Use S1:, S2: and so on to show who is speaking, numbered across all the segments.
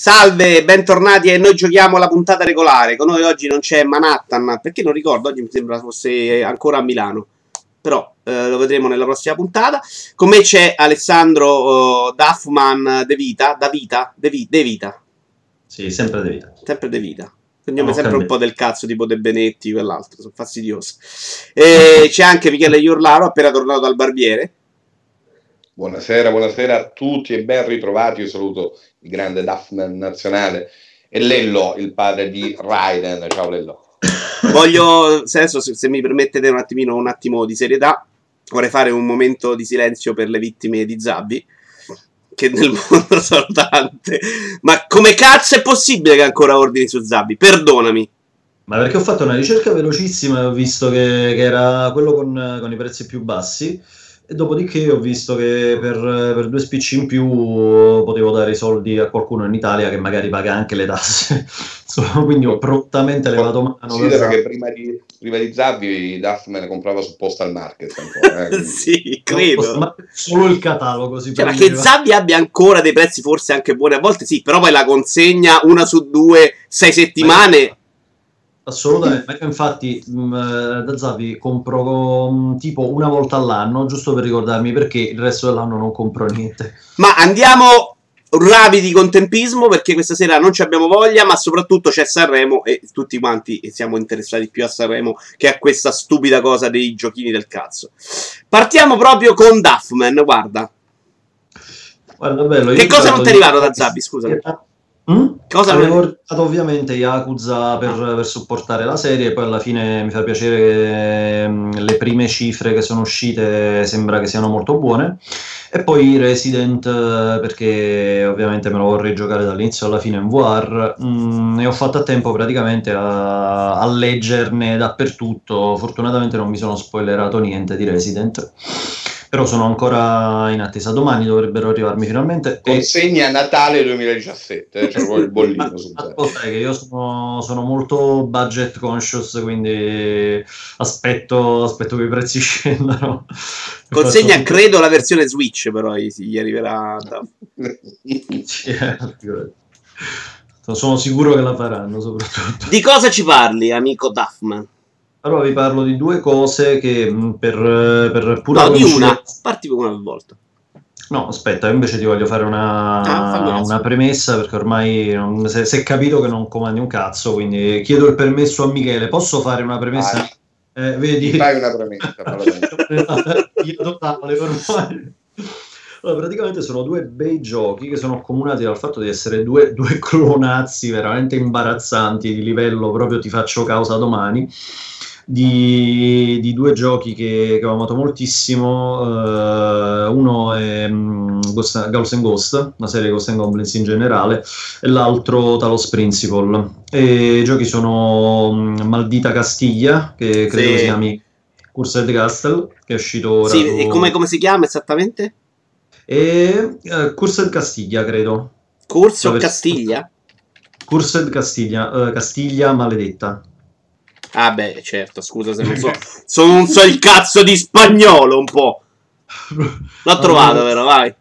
S1: Salve, bentornati e noi giochiamo la puntata regolare. Con noi oggi non c'è Manhattan, perché non ricordo, oggi mi sembra fosse ancora a Milano. Però eh, lo vedremo nella prossima puntata. Con me c'è Alessandro uh, Duffman De Vita, Da Vita, De, Vi- De Vita.
S2: Sì, sempre De Vita.
S1: Sempre De Vita. No, sempre un po' del cazzo tipo De Benetti, quell'altro, sono fastidioso. E c'è anche Michele Iorlaro, appena tornato dal barbiere.
S3: Buonasera, buonasera a tutti e ben ritrovati. Io saluto il grande Duffman nazionale e Lello, il padre di Raiden. Ciao Lello.
S1: Voglio, senso, se, se mi permettete un attimino, un attimo di serietà, vorrei fare un momento di silenzio per le vittime di Zabbi, che nel mondo sono tante. Ma come cazzo è possibile che ancora ordini su Zabbi? Perdonami.
S2: Ma perché ho fatto una ricerca velocissima e ho visto che, che era quello con, con i prezzi più bassi e dopodiché ho visto che per, per, due spicci in più potevo dare i soldi a qualcuno in Italia che magari paga anche le tasse. quindi ho prontamente levato mano.
S3: Considera che prima di, prima di Zabbi Duffman comprava su Postal Market ancora.
S1: Eh, sì, credo.
S2: Ma solo il catalogo si
S1: cioè, Ma che Zabbi abbia ancora dei prezzi forse anche buoni a volte sì, però poi la consegna una su due, sei settimane
S2: Assolutamente, infatti mh, mm, eh, da Zavi compro mh, mm, tipo una volta all'anno, giusto per ricordarmi perché il resto dell'anno non compro niente.
S1: Ma andiamo rapidi con tempismo perché questa sera non ci abbiamo voglia, ma soprattutto c'è Sanremo e tutti quanti siamo interessati più a Sanremo che a questa stupida cosa dei giochini del cazzo. Partiamo proprio con Duffman, guarda.
S2: Guarda, bello.
S1: Che cosa non ti è arrivato da Zabi, scusami?
S2: Mm? Cosa Avevo portato ovviamente Yakuza per, per, supportare la serie, poi alla fine mi fa piacere che mm, le prime cifre che sono uscite sembra che siano molto buone. E poi Resident, perché ovviamente me lo vorrei giocare dall'inizio alla fine in VR, mm, e ho fatto a tempo praticamente a, a leggerne dappertutto. Fortunatamente non mi sono spoilerato niente di Resident però sono ancora in attesa. Domani dovrebbero arrivarmi finalmente.
S3: Consegna e... Natale 2017, eh, cioè il bollino.
S2: Ascolta, che io sono, sono, molto budget conscious, quindi aspetto, aspetto che i prezzi scendano.
S1: Consegna, Faccio... credo, la versione Switch, però gli arriverà. Da...
S2: sono sicuro che la faranno, soprattutto.
S1: Di cosa ci parli, amico Duffman?
S2: Allora vi parlo di due cose che mm, per, per pura
S1: No, di una, parti una volta.
S2: No, aspetta, invece ti voglio fare una, ah, una premessa perché ormai non, si, è capito che non comandi un cazzo, quindi chiedo il permesso a Michele. Posso fare una premessa?
S3: Eh, vedi? Fai una premessa.
S2: totale ormai. Allora, praticamente sono due bei giochi che sono accomunati dal fatto di essere due, due clonazzi veramente imbarazzanti di livello proprio ti faccio causa domani di, di due giochi che, che, ho amato moltissimo. Uh, uno è um, Ghost, Ghost and Ghost, una serie Ghost and Goblins in generale, e l'altro Talos Principle. E I giochi sono um, Maldita Castiglia, che credo sì. si chiami Cursed Castle, che è uscito ora.
S1: Sì, e come, come si chiama esattamente?
S2: E uh, Cursed Castiglia, credo.
S1: Corso Castiglia?
S2: Cursed Castiglia, uh, Castiglia maledetta.
S1: Ah beh, certo, scusa se non so. so non so il cazzo di spagnolo un po'. L'ho trovato, vero? Vai.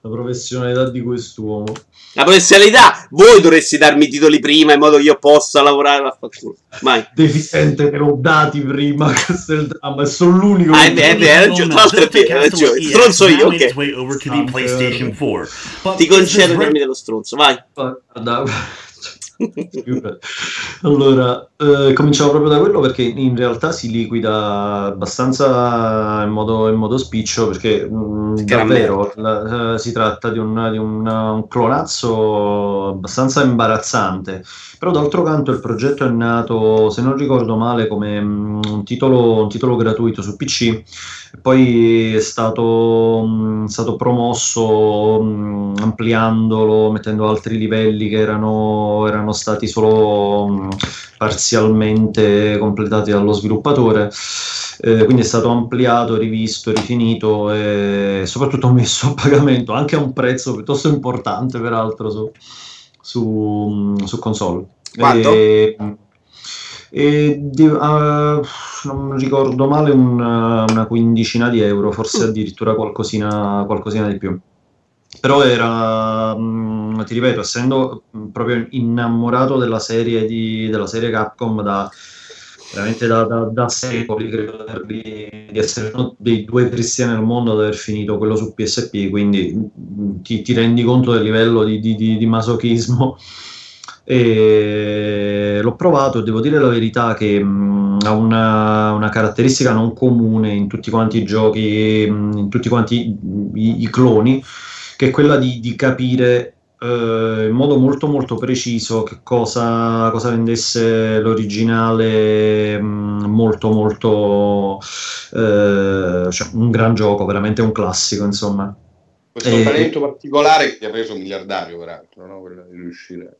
S2: La professionalità di quest'uomo.
S1: La professionalità, voi dovreste darmi i titoli prima in modo che io possa lavorare la fattura. Mai.
S2: Deficiente che l'ho dati prima, è solo l'unico.
S1: Ah, è vero, ragione, tra l'altro è vero, stronzo io, ok. Ti concedo il termine dello stronzo, vai.
S2: Guarda, allora, eh, cominciamo proprio da quello perché in realtà si liquida abbastanza in modo, in modo spiccio perché mh, mm, davvero la, uh, si tratta di, un, di un, un, clonazzo abbastanza imbarazzante. Però d'altro canto il progetto è nato, se non ricordo male, come mh, un, titolo, un, titolo, gratuito su PC poi è stato, mh, stato promosso ampliandolo, mettendo altri livelli che erano, erano stati solo parzialmente completati dallo sviluppatore. Eh, quindi è stato ampliato, rivisto, rifinito e soprattutto messo a pagamento anche a un prezzo piuttosto importante, peraltro, su, su, su console.
S1: Quanto?
S2: E, e uh, non ricordo male un, una quindicina di euro, forse mm. addirittura qualcosina, qualcosina di più. però era, mh, ti ripeto, essendo proprio innamorato della serie, di, della serie Capcom da, veramente da, da, da secoli, credo di, di, essere uno dei due cristiani al mondo ad aver finito quello su PSP, quindi ti, ti rendi conto del livello di, di, di masochismo. E l'ho provato e devo dire la verità che mh, ha una, una, caratteristica non comune in tutti quanti i giochi, in tutti quanti i, i cloni, che è quella di, di capire eh, in modo molto molto preciso che cosa, cosa vendesse l'originale mh, molto molto eh, cioè un gran gioco veramente un classico insomma.
S3: Questo e... talento particolare che ti ha reso miliardario peraltro no? quello di riuscire.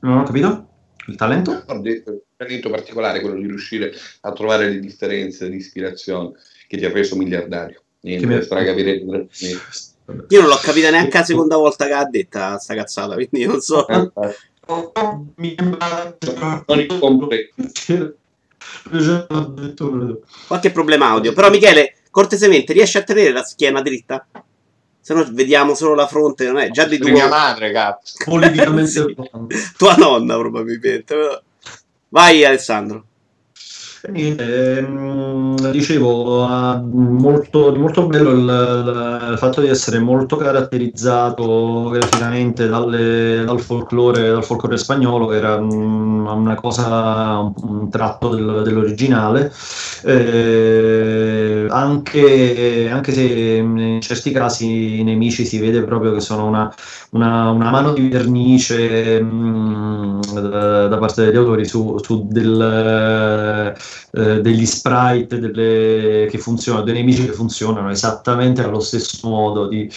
S2: Non ho capito? Il talento?
S3: Detto, il talento particolare quello di riuscire a trovare le differenze di ispirazione che ti ha reso miliardario. Niente, mi... stracapire
S1: io non l'ho capita neanche la seconda volta che ha detta sta cazzata, quindi non so. Eh, Qualche problema audio. Però Michele, cortesemente, riesci a tenere la schiena dritta? Se no vediamo solo la fronte, non è già di
S3: tua mia madre, cazzo.
S2: Politicamente sì.
S1: tua nonna probabilmente. Vai Alessandro.
S2: Ehm, dicevo, molto, molto bello il, il, fatto di essere molto caratterizzato graficamente dalle, dal, folklore, dal folklore spagnolo, che era um, una cosa, un, un tratto del, dell'originale, eh, anche, anche, se in certi casi i nemici si vede proprio che sono una, una, una mano di vernice um, da, da, parte degli autori su, su del eh, degli sprite delle, che funzionano, dei nemici che funzionano esattamente allo stesso modo di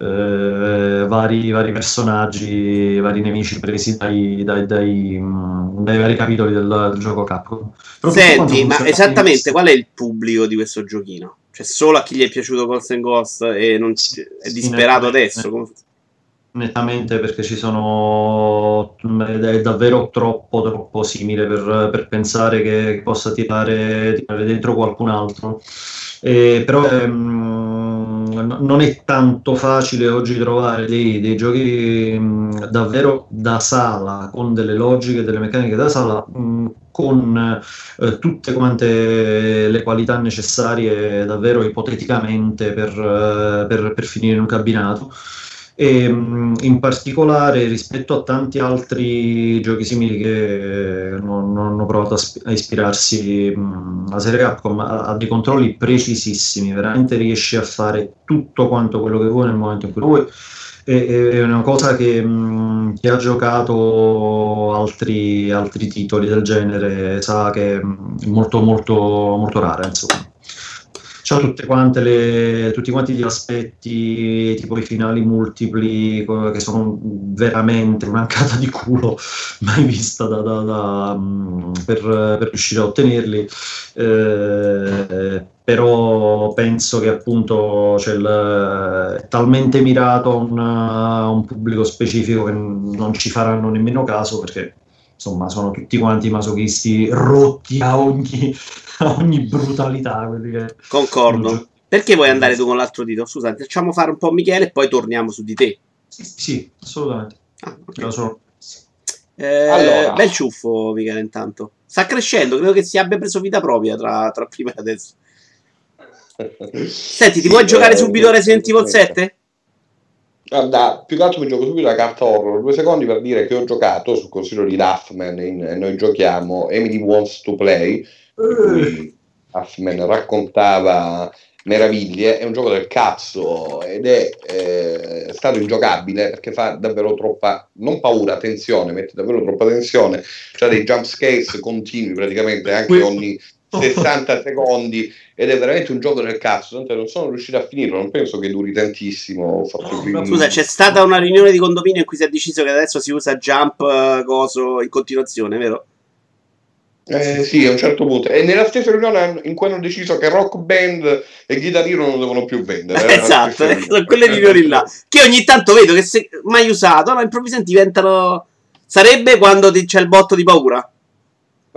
S2: eh, vari, vari, personaggi, vari nemici presi dai, dai, dai, dai vari capitoli del, del gioco Capcom.
S1: Senti, ma esattamente qual è il pubblico di questo giochino? Cioè solo a chi gli è piaciuto Ghost and Ghost e non è disperato adesso? Come
S2: nettamente perché ci sono è davvero troppo troppo simile per, per pensare che possa tirare, tirare, dentro qualcun altro. Eh, però ehm, non è tanto facile oggi trovare dei, dei giochi mh, davvero da sala con delle logiche delle meccaniche da sala mh, con eh, tutte quante le qualità necessarie davvero ipoteticamente per, eh, per, per finire in un cabinato e in particolare rispetto a tanti altri giochi simili che non, non hanno provato a, ispirarsi la serie Capcom ha, ha, dei controlli precisissimi veramente riesce a fare tutto quanto quello che vuoi nel momento in cui vuoi. È una cosa che mh, chi ha giocato altri, altri titoli del genere sa che è molto molto molto rara insomma c'ha tutte quante le, tutti quanti gli aspetti, tipo i finali multipli, che sono veramente un'ancata di culo mai vista da, da, da, mm, per, per, riuscire a ottenerli. Eh, però penso che appunto cioè, il, è talmente mirato a un, a un pubblico specifico che non ci faranno nemmeno caso perché insomma sono tutti quanti masochisti rotti a ogni, a ogni brutalità. Che...
S1: Concordo. Perché vuoi andare tu con l'altro dito? Scusa, facciamo fare un po' Michele e poi torniamo su di te.
S2: Sì, sì assolutamente. Ah, okay.
S1: so. eh, allora. Bel ciuffo, Michele, intanto. Sta crescendo, credo che si abbia preso vita propria tra, tra prima e adesso. Senti, ti sì, puoi eh, giocare subito Resident Evil 7?
S3: Guarda, più che altro mi gioco subito la carta horror, due secondi per dire che ho giocato sul consiglio di Duffman in Noi giochiamo Emily Wants to Play, Huffman raccontava meraviglie, è un gioco del cazzo ed è eh, stato ingiocabile perché fa davvero troppa, non paura, tensione, mette davvero troppa tensione, cioè dei jump scares continui praticamente anche ogni 60 secondi ed è veramente un gioco del cazzo. Tanto non sono riuscito a finirlo, non penso che duri tantissimo.
S1: No, scusa, c'è stata una riunione di condominio in cui si è deciso che adesso si usa jump uh, coso in continuazione, vero?
S3: Eh, sì, a un certo punto. E nella stessa riunione in cui hanno deciso che Rock Band e Guitar Hero non devono più vendere.
S1: Eh, esatto, sono quelle riunioni là. Che ogni tanto vedo che se mai usato, ma improvvisamente diventano... Sarebbe quando c'è il botto di paura.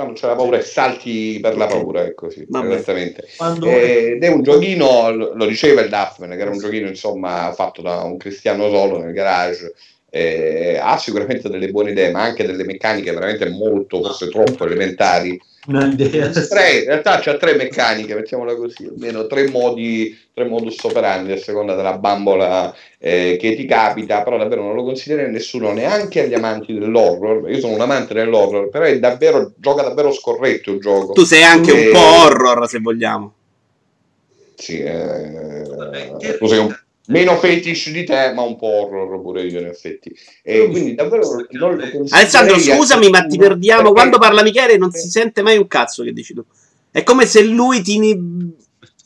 S3: Non c'è la paura e salti per la paura, è così, esattamente. Ed è un giochino, lo diceva il Duffman, che era un giochino insomma fatto da un cristiano solo nel garage, eh, ha sicuramente delle buone idee, ma anche delle meccaniche veramente molto, forse troppo elementari Un'idea. Tre, in realtà c'ha tre meccaniche, mettiamola così, almeno tre modi, tre modus operandi a seconda della bambola eh, che ti capita, però davvero non lo consiglierei a nessuno, neanche agli amanti dell'horror. Io sono un amante dell'horror, però è davvero, gioca davvero scorretto il gioco.
S1: Tu sei anche e... un po' horror, se vogliamo.
S3: Sì, eh, tu sei un meno fetish di te, ma un po' horror pure io, in effetti. E quindi davvero non
S1: lo Alessandro, scusami, ma ti perdiamo. Perché... Quando parla Michele non si sente mai un cazzo che dici tu. È come se lui ti,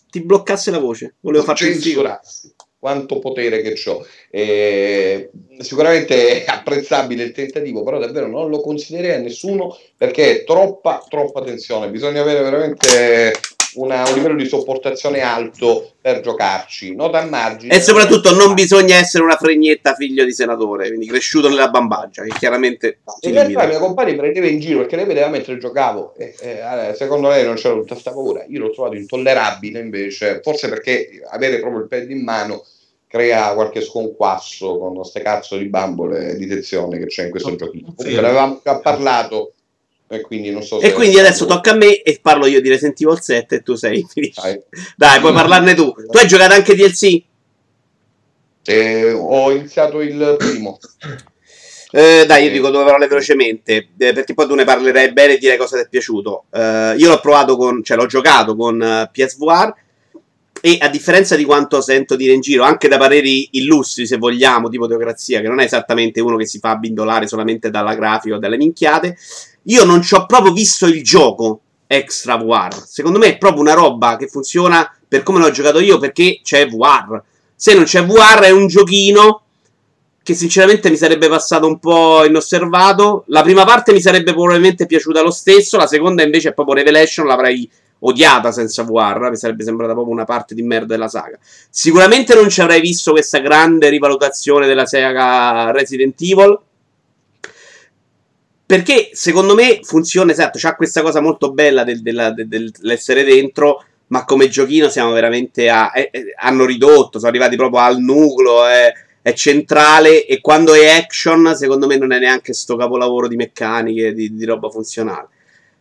S1: ti bloccasse la voce. Volevo farti
S3: censurarsi. Quanto potere che ho. Eh, sicuramente è apprezzabile il tentativo, però davvero non lo consiglierei a nessuno perché è troppa, troppa tensione. Bisogna avere veramente una, un livello di sopportazione alto per giocarci. Nota a margine.
S1: E soprattutto non bisogna essere una fregnetta figlio di senatore, quindi cresciuto nella bambaggia, che chiaramente...
S3: In realtà mia compagna mi prendeva in giro perché lei vedeva mentre giocavo e, e secondo lei non c'era tutta questa paura. Io l'ho trovato intollerabile invece, forse perché avere proprio il pad in mano crea qualche sconquasso con queste cazzo di bambole di tezione che c'è in questo giochino. Comunque, ne avevamo già parlato e quindi, non so
S1: e quindi adesso tocca a me e parlo io di Resident Evil 7 e tu sei. Dai, Dai puoi parlarne tu. Tu hai giocato anche DLC?
S3: Eh, ho iniziato il primo.
S1: Eh, dai, io dico due parole velocemente, eh, perché poi tu ne parlerai bene e direi cosa ti è piaciuto. Eh, io l'ho provato con, cioè l'ho giocato con eh, PSVR e a differenza di quanto sento dire in giro, anche da pareri illustri, se vogliamo, tipo Teocrazia, che non è esattamente uno che si fa abbindolare solamente dalla grafica o dalle minchiate, io non ci ho proprio visto il gioco extra VR. Secondo me è proprio una roba che funziona per come l'ho giocato io, perché c'è VR. Se non c'è VR è un giochino che sinceramente mi sarebbe passato un po' inosservato. La prima parte mi sarebbe probabilmente piaciuta lo stesso, la seconda invece è proprio Revelation, l'avrei odiata senza VR, mi sarebbe sembrata proprio una parte di merda della saga. Sicuramente non ci avrei visto questa grande rivalutazione della saga Resident Evil. Perché secondo me funziona esatto, c'ha questa cosa molto bella del, della, del, dell'essere dentro, ma come giochino siamo veramente a. Eh, eh, hanno ridotto, sono arrivati proprio al nucleo, è, è, centrale e quando è action, secondo me non è neanche sto capolavoro di meccaniche, di, di roba funzionale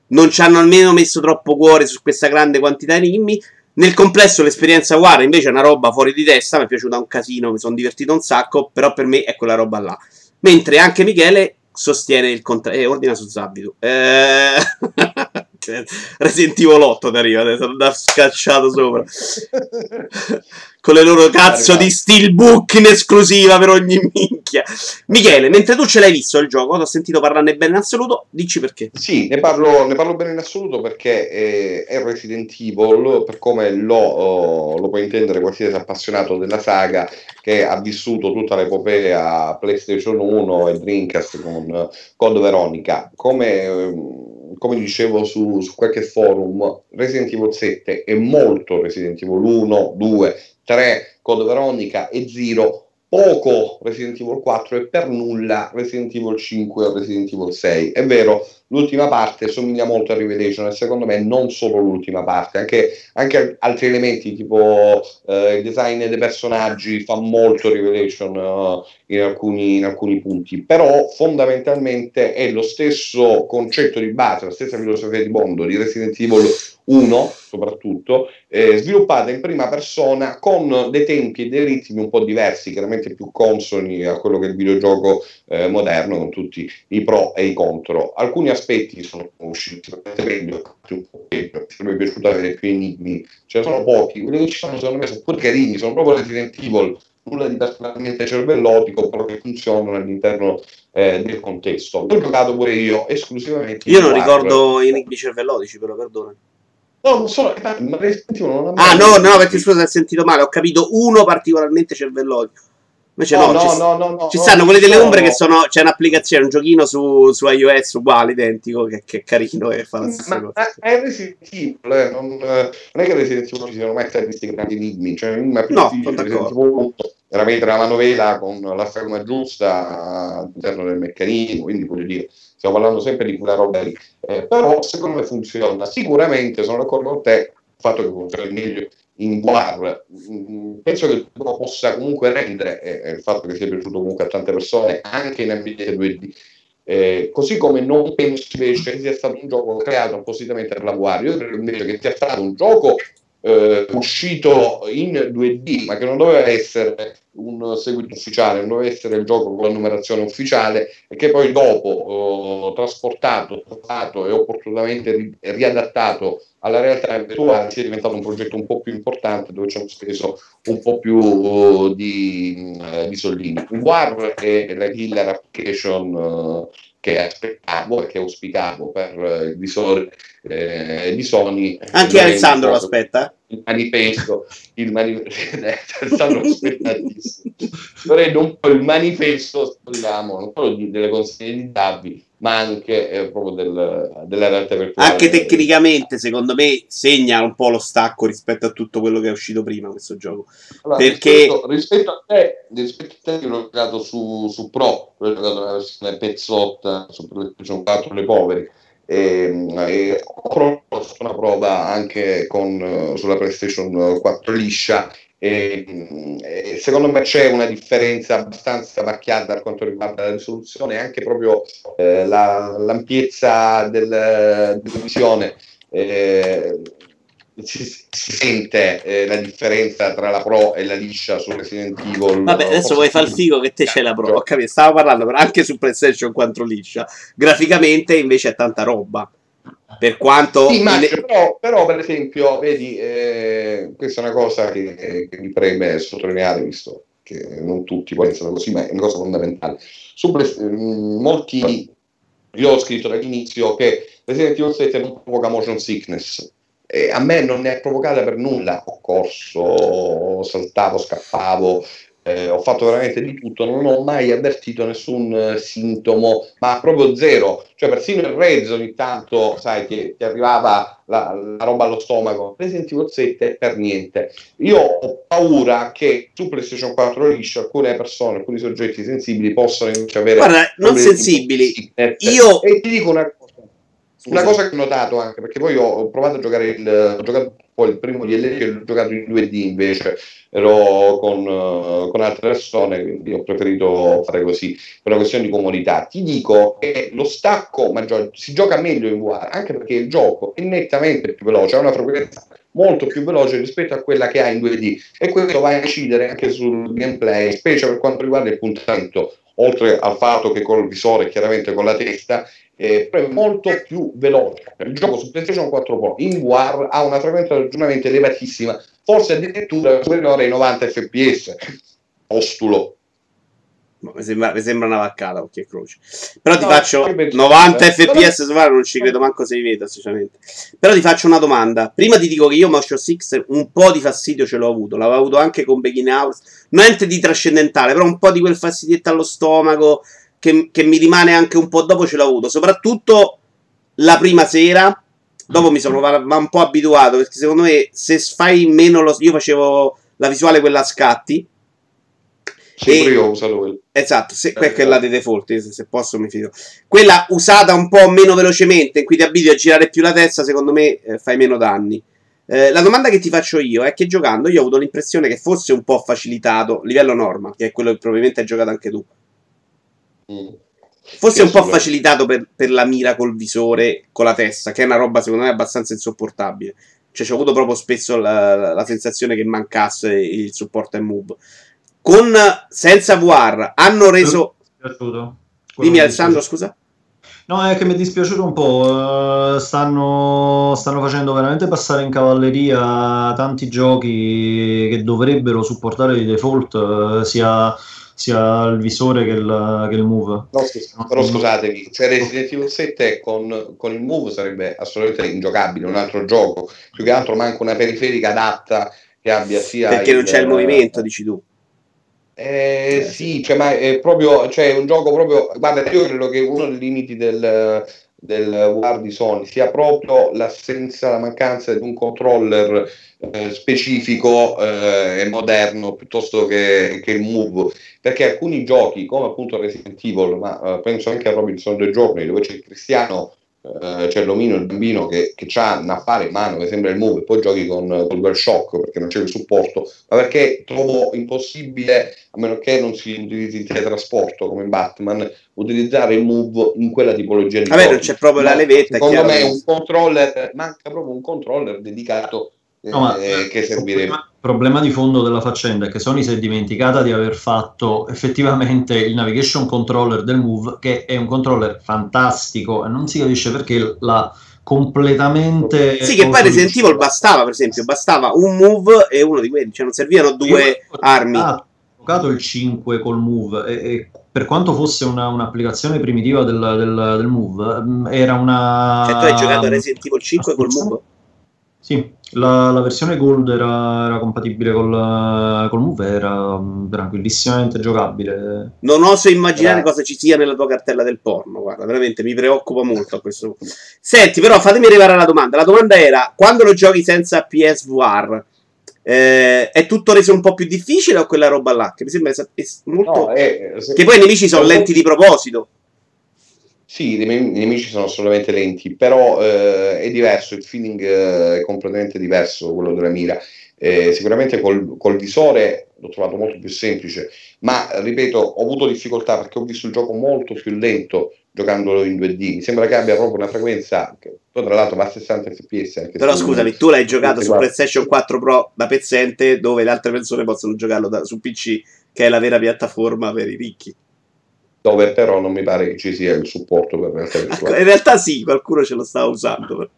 S1: non ci hanno almeno messo troppo cuore su questa grande quantità di enigmi. Nel complesso l'esperienza War invece è una roba fuori di testa, mi è piaciuta un casino, mi sono divertito un sacco, però per me è quella roba là. Mentre anche Michele sostiene il contrario. Eh, ordina su Zabitu. Eh... Resident Evil 8 ti arriva, sono da scacciato sopra. Con le loro cazzo di steelbook in esclusiva per ogni minchia. Michele, mentre tu ce l'hai visto il gioco, ti ho sentito parlarne bene in assoluto, dici perché.
S3: Sì, ne parlo, ne parlo bene in assoluto perché è, è Resident Evil, per come lo, oh, lo può intendere qualsiasi appassionato della saga che ha vissuto tutta l'epopea PlayStation 1 e Dreamcast con Code Veronica. Come ehm, come dicevo su, su, qualche forum, Resident Evil 7 è molto Resident Evil 1, 2, 3, Code Veronica e Zero poco Resident Evil 4 e per nulla Resident Evil 5 o Resident Evil 6. È vero, l'ultima parte somiglia molto a Revelation e secondo me non solo l'ultima parte, anche, anche altri elementi tipo eh, il design dei personaggi fa molto Revelation uh, in, alcuni, in alcuni punti, però fondamentalmente è lo stesso concetto di base, la stessa filosofia di mondo di Resident Evil 1 soprattutto, eh, sviluppata in prima persona con dei tempi e dei ritmi un po' diversi, chiaramente più consoni a quello che è il videogioco eh, moderno, con tutti i pro e i contro. Alcuni aspetti sono usciti un po' peggio, è piaciuto avere più enigmi, ce ne sono pochi, quelli che ci sono secondo me sono pure carini, sono proprio Resident Evil, nulla di personalmente cervellotico, però che funzionano all'interno eh, del contesto. L'ho giocato pure io esclusivamente.
S1: Io non ricordo enigmi cervellotici, però perdona.
S3: No, non sono. Ma
S1: non Ah, no, no, perché scusa, hai sentito male. Ho capito uno particolarmente cervellotico. Invece no, no, ci, no, no, no, ci stanno quelli delle ombre che sono. C'è un'applicazione, un giochino su, su iOS uguale, identico, che, che è carino e fa la stessa
S3: ma, cosa. Ma è Resident Evil, eh, non, non, è che Resident Evil ci siano mai stati questi grandi enigmi. Cioè, ma più
S1: no, sono d'accordo.
S3: Era mettere la manovela con la ferma giusta all'interno del meccanismo, quindi voglio dire, stiamo parlando sempre di quella roba lì. Eh, però secondo me funziona. Sicuramente sono d'accordo con te il fatto che funzioni meglio in War, mm, penso che lo possa comunque rendere, eh, il fatto che sia piaciuto comunque a tante persone, anche in ambiente 2D. Eh, così come non penso invece che sia stato un gioco creato appositamente per la War, io credo invece che sia stato un gioco eh, uscito in 2D, ma che non doveva essere un seguito ufficiale, non doveva essere il gioco con la numerazione ufficiale e che poi dopo eh, trasportato, trattato e opportunamente ri- riadattato alla realtà virtuale sia diventato un progetto un po' più importante dove ci hanno speso un po' più uh, di, uh, di soldini. War è la killer application uh, che aspettavo e che auspicavo per uh, il visore eh, di Sony.
S1: Anche Alessandro lo aspetta?
S3: Il manifesto, il manifesto, Alessandro aspettatissimo. Prendo un po' il manifesto, speriamo, non solo di, delle consegne di Dabbi, ma anche eh, proprio del, della realtà virtuale.
S1: Anche tecnicamente, secondo me, segna un po' lo stacco rispetto a tutto quello che è uscito prima questo gioco.
S3: Allora, Perché rispetto, rispetto, a te, rispetto a te, io l'ho giocato su, su Pro, ho giocato nella versione pezzotta su PlayStation 4 le poveri. E, e ho fatto una prova anche con, sulla PlayStation 4 liscia e, e secondo me c'è una differenza abbastanza macchiata per quanto riguarda la risoluzione e anche proprio eh, la, l'ampiezza del, della visione. Eh, si, si, sente eh, la differenza tra la Pro e la liscia su Resident Evil.
S1: Vabbè, adesso vuoi far figo che te c'è la Pro. Ho capito, stavo parlando però anche su PlayStation 4 liscia. Graficamente invece è tanta roba. Per quanto...
S3: Sì, ma, però, però, per esempio, vedi, eh, questa è una cosa che, che, mi preme sottolineare, visto che non tutti pensano così, ma è una cosa fondamentale. Su mm, molti, io ho scritto dall'inizio che Resident Evil 7 non provoca motion sickness, e a me non ne è provocata per nulla. Ho corso, saltavo, scappavo, eh, ho fatto veramente di tutto, non ho mai avvertito nessun eh, sintomo, ma proprio zero. Cioè, persino il rezzo ogni tanto, sai, che ti arrivava la, la, roba allo stomaco. Resident Evil 7 per niente. Io ho paura che su PlayStation 4 liscio alcune persone, alcuni soggetti sensibili possano invece avere.
S1: Guarda, non sensibili. Io.
S3: E ti dico una cosa. Una cosa che ho notato anche, perché poi ho, provato a giocare il, ho giocato poi il primo DLC l'ho giocato in 2D invece, ero con, uh, con, altre persone, quindi ho preferito fare così per una questione di comodità. Ti dico che lo stacco maggiore si gioca meglio in VR, anche perché il gioco è nettamente più veloce, ha una frequenza molto più veloce rispetto a quella che ha in 2D e questo va a incidere anche sul gameplay, specie per quanto riguarda il puntamento, oltre al fatto che col visore chiaramente con la testa eh, è molto più veloce. Il gioco su PlayStation 4 Pro in War ha una frequenza di aggiornamento elevatissima, forse addirittura superiore ai 90 fps. Postulo.
S1: Mi sembra, mi sembra, una vaccata occhio e croce. Però no, ti faccio 90 fps su War, non ci credo manco se li vedo, sinceramente. Però ti faccio una domanda. Prima ti dico che io Motion 6 un po' di fastidio ce l'ho avuto. L'avevo avuto anche con Begin House. Niente di trascendentale, però un po' di quel fastidietto allo stomaco che, che, mi rimane anche un po' dopo ce l'ho avuto, soprattutto la prima sera. Dopo mi sono un po' abituato perché secondo me se fai meno lo. Io facevo la visuale quella a scatti.
S3: Sì, e, io usato quella.
S1: Esatto, se, quella è la di default, se, se, posso mi fido. Quella usata un po' meno velocemente, in cui ti abitui a girare più la testa, secondo me eh, fai meno danni. Eh, la domanda che ti faccio io è che giocando io ho avuto l'impressione che fosse un po' facilitato, livello norma, che è quello che probabilmente hai giocato anche tu. Mm. Forse è un po' facilitato per, per, la mira col visore, con la testa, che è una roba secondo me abbastanza insopportabile. Cioè, ci ho avuto proprio spesso la, la, la sensazione che mancasse il supporto e move. Con senza VR hanno reso. Dimmi, Alessandro, scusa.
S2: No, è che mi è dispiaciuto un po'. Stanno, stanno, facendo veramente passare in cavalleria tanti giochi che dovrebbero supportare di default, sia sia il visore che il, che il move.
S3: No, scus- però scusatevi, se Resident Evil 7 con, con, il move sarebbe assolutamente ingiocabile, un altro gioco, più che altro manca una periferica adatta che abbia sia...
S1: Perché il, non c'è il movimento, dici tu.
S3: Eh, sì, cioè, ma è proprio cioè, un gioco proprio. Guarda, io credo che uno dei limiti del, del War di Sony sia proprio l'assenza, la mancanza di un controller eh, specifico eh, e moderno piuttosto che, che, il Move. Perché alcuni giochi, come appunto Resident Evil, ma eh, penso anche a Robinson due giorni, dove c'è il cristiano eh, c'è l'omino, il bambino che, che ha un affare in mano che sembra il move, e poi giochi con, con DualShock perché non c'è il supporto, ma perché trovo impossibile, a meno che non si utilizzi il teletrasporto come in Batman, utilizzare il move in quella tipologia di
S1: Vabbè, non c'è proprio la levetta.
S3: Secondo me un controller, manca proprio un controller dedicato No, eh, che servirebbe.
S2: Problema di fondo della faccenda è che Sony si è dimenticata di aver fatto effettivamente il navigation controller del Move, che è un controller fantastico e non si capisce perché la completamente
S1: sì che poi Resident Evil bastava per esempio bastava un move e uno di quelli cioè non servivano due armi.
S2: ho giocato il 5 col move e, e per quanto fosse una, un'applicazione primitiva del, del, del, move mm, era una
S1: cioè tu hai giocato Resident Evil 5 col move?
S2: Sì, la, la versione Gold era, era compatibile col, col Move, era tranquillissimamente giocabile.
S1: Non oso immaginare eh. cosa ci sia nella tua cartella del porno, guarda, veramente mi preoccupa molto a questo punto. Senti, però fatemi arrivare alla domanda. La domanda era, quando lo giochi senza PSVR, eh, è tutto reso un po' più difficile o quella roba là? Che mi sembra molto... No, è, se... Che poi i nemici sono lenti di proposito.
S3: Sì, i, nemici sono assolutamente lenti, però eh, è diverso, il feeling eh, è completamente diverso quello della mira. Eh, sicuramente col, col, visore l'ho trovato molto più semplice, ma ripeto, ho avuto difficoltà perché ho visto il gioco molto più lento giocandolo in 2D. Mi sembra che abbia proprio una frequenza che poi tra l'altro va a 60 fps.
S1: Però scusami, tu l'hai giocato su PlayStation 4 Pro da pezzente dove le altre persone possono giocarlo da, su PC, che è la vera piattaforma per i ricchi
S3: dove però non mi pare che ci sia il supporto per realtà virtuale.
S1: In realtà sì, qualcuno ce lo sta usando.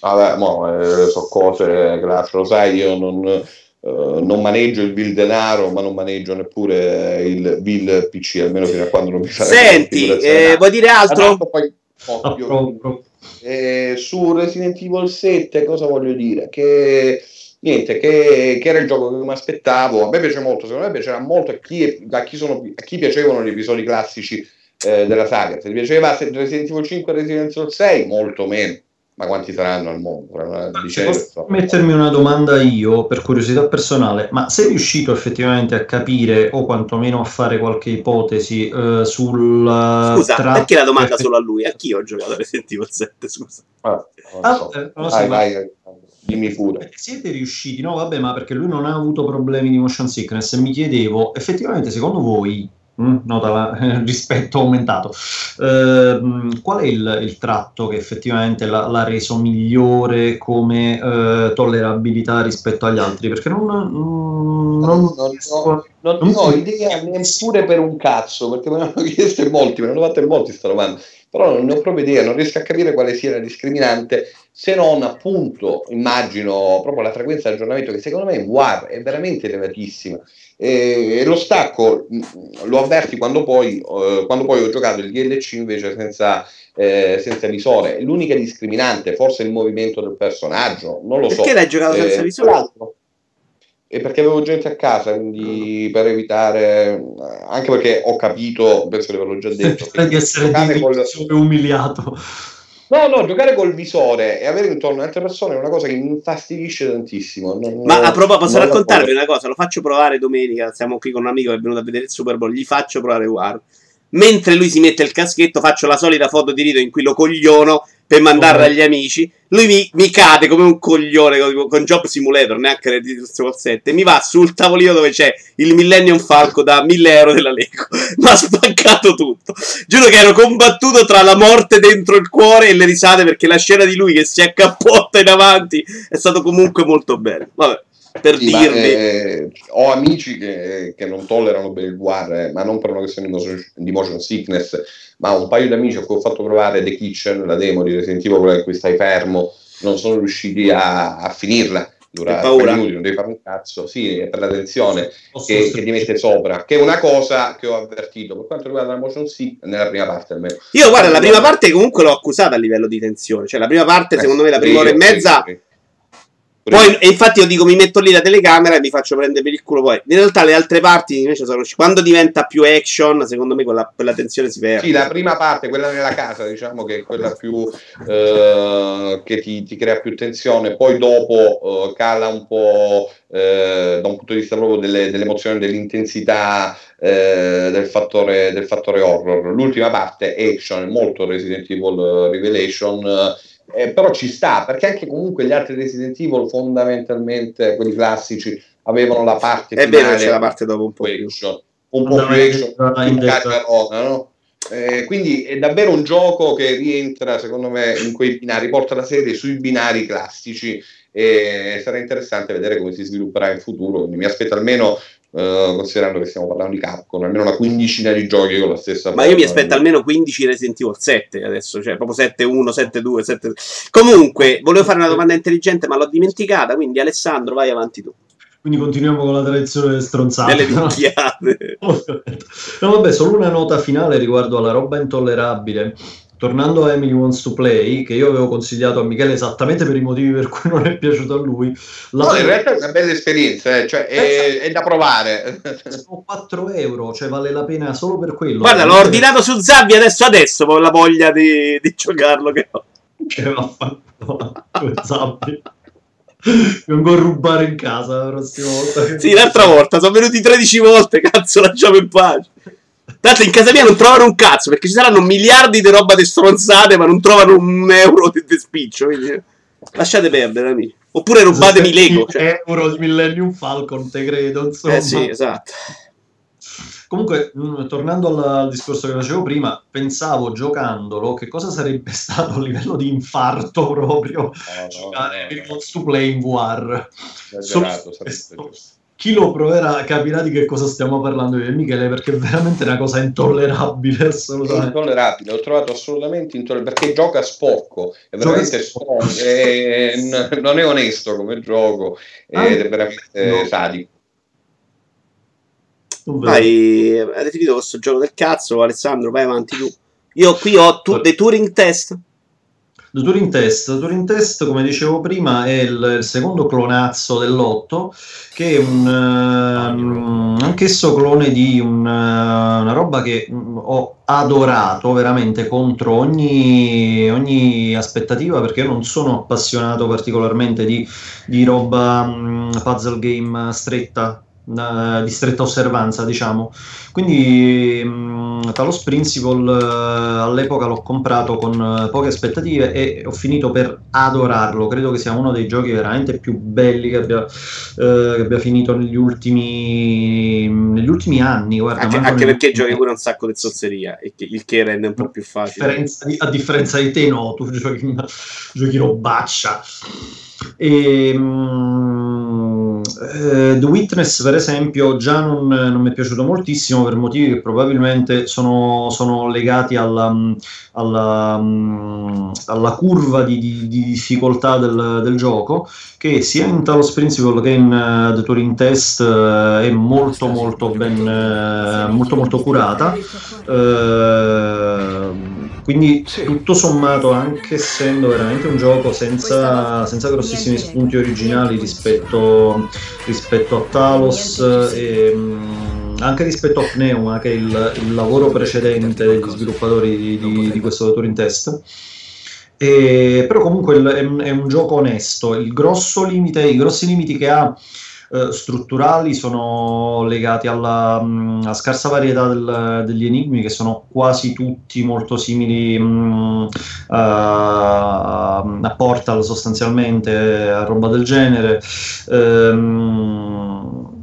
S3: Vabbè, mo, eh, so cose che lo sai, io non, eh, non, maneggio il bill denaro, ma non maneggio neppure il bill PC, almeno fino a quando non mi farà
S1: Senti, eh, vuoi dire altro? Poi,
S3: ovvio, eh, su Resident Evil 7 cosa voglio dire? Che niente, che, che, era il gioco che mi aspettavo. A me piace molto, secondo me piacerà molto a chi, a chi, sono, a chi piacevano gli episodi classici eh, della saga. Se ti piaceva Resident Evil 5 e Resident Evil 6, molto meno. Ma quanti saranno al mondo?
S2: Posso mettermi una domanda io, per curiosità personale, ma sei riuscito effettivamente a capire o quantomeno a fare qualche ipotesi eh, sul...
S1: Scusa, tra... perché la domanda solo a lui? A chi ho giocato Resident Evil 7, scusa?
S3: Ah, ah, so. eh, vai, so, vai, vai. Dimmi pure.
S2: Siete riusciti, no? Vabbè, ma perché lui non ha avuto problemi di motion sickness. E mi chiedevo, effettivamente, secondo voi, Mm, nota la, eh, rispetto aumentato. Eh, qual è il, il, tratto che effettivamente l'ha, l'ha reso migliore come eh, tollerabilità rispetto agli altri? Perché non, non,
S3: non, non, non, non ho idea neppure per un cazzo, perché me ne hanno chiesto in molti, me ne hanno fatto in molti sta domanda però non ne ho proprio idea, non riesco a capire quale sia la discriminante, se non appunto, immagino, proprio la frequenza di aggiornamento, che secondo me WAR è veramente elevatissima. E, e lo stacco lo avverti quando poi, eh, quando poi ho giocato il DLC invece senza, eh, senza visore. L'unica discriminante, forse il movimento del personaggio, non lo
S1: Perché
S3: so.
S1: Perché l'hai giocato senza eh, visore?
S3: E perché avevo gente a casa, quindi per evitare, anche perché ho capito, penso di averlo già detto,
S2: di essere col... umiliato.
S3: No, no, giocare col visore e avere intorno altre persone è una cosa che mi infastidisce tantissimo.
S1: Non, Ma a proposito, posso raccontarvi una cosa? Lo faccio provare domenica. Siamo qui con un amico che è venuto a vedere il Super Bowl. Gli faccio provare War. Mentre lui si mette il caschetto, faccio la solita foto di rito in cui lo cogliono per mandarla agli amici. Lui mi, mi, cade come un coglione con, con Job Simulator, neanche Resident 7. Mi va sul tavolino dove c'è il Millennium Falco da 1000 euro della Lego. Mi ha spaccato tutto. Giuro che ero combattuto tra la morte dentro il cuore e le risate perché la scena di lui che si accappotta in avanti è stato comunque molto bello. Vabbè per sì, dirvi.
S3: Eh, ho amici che, che, non tollerano bene il War, eh, ma non per una questione di motion, di motion, sickness, ma un paio di amici a cui ho fatto provare The Kitchen, la demo di Resident Evil, quella in cui stai fermo, non sono riusciti a, a finirla. Dura paura. minuti, non devi fare un cazzo, sì, è per la tensione che, che, ti mette sopra, che è una cosa che ho avvertito per quanto riguarda la motion sickness nella prima parte almeno.
S1: Io guarda, la prima parte comunque l'ho accusata a livello di tensione, cioè la prima parte, eh, secondo me, la prima ora e mezza... Sì, Poi, e infatti io dico, mi metto lì la telecamera e mi faccio prendere per il culo poi. In realtà le altre parti invece sono... Quando diventa più action, secondo me quella, quella tensione si perde.
S3: Sì, la prima parte, quella nella casa, diciamo che è quella più... Eh, che ti, ti, crea più tensione. Poi dopo eh, cala un po' eh, da un punto di vista proprio delle, dell'emozione, dell'intensità, eh, del fattore, del, fattore, horror. L'ultima parte, action, molto Resident Evil Revelation eh, però ci sta, perché anche comunque gli altri Resident Evil fondamentalmente, quelli classici, avevano la parte
S1: È finale, vero, c'è la parte dopo un po' più.
S3: Action, un po' più action, carrona, no? Eh, quindi è davvero un gioco che rientra, secondo me, in quei binari, porta la serie sui binari classici e sarà interessante vedere come si svilupperà in futuro. Quindi mi aspetto almeno Uh, considerando che stiamo parlando di Capcom, almeno una quindicina di giochi con la stessa.
S1: Ma io mi aspetto almeno 15 Resident Evil 7 adesso, cioè proprio 7-1, 7-2, 7 Comunque, volevo fare una domanda intelligente, ma l'ho dimenticata. Quindi, Alessandro, vai avanti tu.
S2: Quindi continuiamo con la tradizione stronzata.
S1: Delle minchiate.
S2: no, vabbè, solo una nota finale riguardo alla roba intollerabile tornando a Emily Wants to Play, che io avevo consigliato a Michele esattamente per i motivi per cui non è piaciuto a lui.
S3: La no, in realtà è una bella esperienza, eh, cioè è, è, da provare.
S2: Sono 4 euro, cioè vale la pena solo per quello.
S1: Guarda, l'ho ordinato su Zabbi adesso adesso con la voglia di, di giocarlo che ho. Che va
S2: fatto Zabbi. Vengo a rubare in casa la prossima volta.
S1: Sì, l'altra volta sono venuti 13 volte, cazzo, lasciamo in pace. Tra l'altro in casa mia non trovano un cazzo, perché ci saranno miliardi di roba di stronzate, ma non trovano un euro di, di spiccio. Quindi lasciate perdere, amici. Oppure rubatemi Lego.
S2: Cioè. euro di Millennium Falcon, te credo, insomma.
S1: Eh sì, esatto.
S2: Comunque, mh, mm, tornando al, al, discorso che facevo prima, pensavo giocandolo che cosa sarebbe stato a livello di infarto proprio no, no, giocare no, no. to play in VR. Esagerato, Solo, chi lo proverà capirà di che cosa stiamo parlando io e Michele perché è veramente una cosa intollerabile assolutamente.
S3: Intollerabile l'ho trovato assolutamente intollerabile perché gioca sporco è veramente sporco. è, n- non è onesto come gioco ah, ed è veramente no. sadico.
S1: Vai hai finito questo gioco del cazzo Alessandro vai avanti tu. Io qui ho tu- dei Turing test
S2: The Turing Test. Turing Test, come dicevo prima, è il, il secondo clonazzo dell'otto, che è un, uh, anch'esso clone di un, uh, una roba che um, ho adorato veramente contro ogni, ogni, aspettativa, perché io non sono appassionato particolarmente di, di roba um, puzzle game stretta, uh, di stretta osservanza, diciamo. Quindi mh, Talos Principle uh, all'epoca l'ho comprato con uh, poche aspettative e ho finito per adorarlo. Credo che sia uno dei giochi veramente più belli che abbia, che abbia finito negli ultimi, negli ultimi anni. Guarda,
S1: anche, anche perché giochi pure un sacco di zozzeria, il che rende un po' più facile.
S2: Differenza di, a differenza di te, no, tu giochi, giochi robaccia. E, um, eh, The Witness, per esempio, già non, non, mi è piaciuto moltissimo per motivi che probabilmente sono, sono legati alla, alla, alla curva di, di, di difficoltà del, del, gioco, che sia in Talos Principle che in uh, The Turing Test uh, è molto molto ben uh, molto molto curata. Quindi tutto sommato, anche essendo veramente un gioco senza, senza grossissimi spunti originali rispetto, rispetto a Talos e mm, anche rispetto a Pneuma, che è il, il lavoro precedente degli sviluppatori di, di, di questo Turing Test. E, però comunque è, è, un gioco onesto. Il grosso limite, I grossi limiti che ha eh, strutturali sono legati alla, mh, mm, scarsa varietà del, degli enigmi che sono quasi tutti molto simili mh, uh, a Portal sostanzialmente, a roba del genere. Um,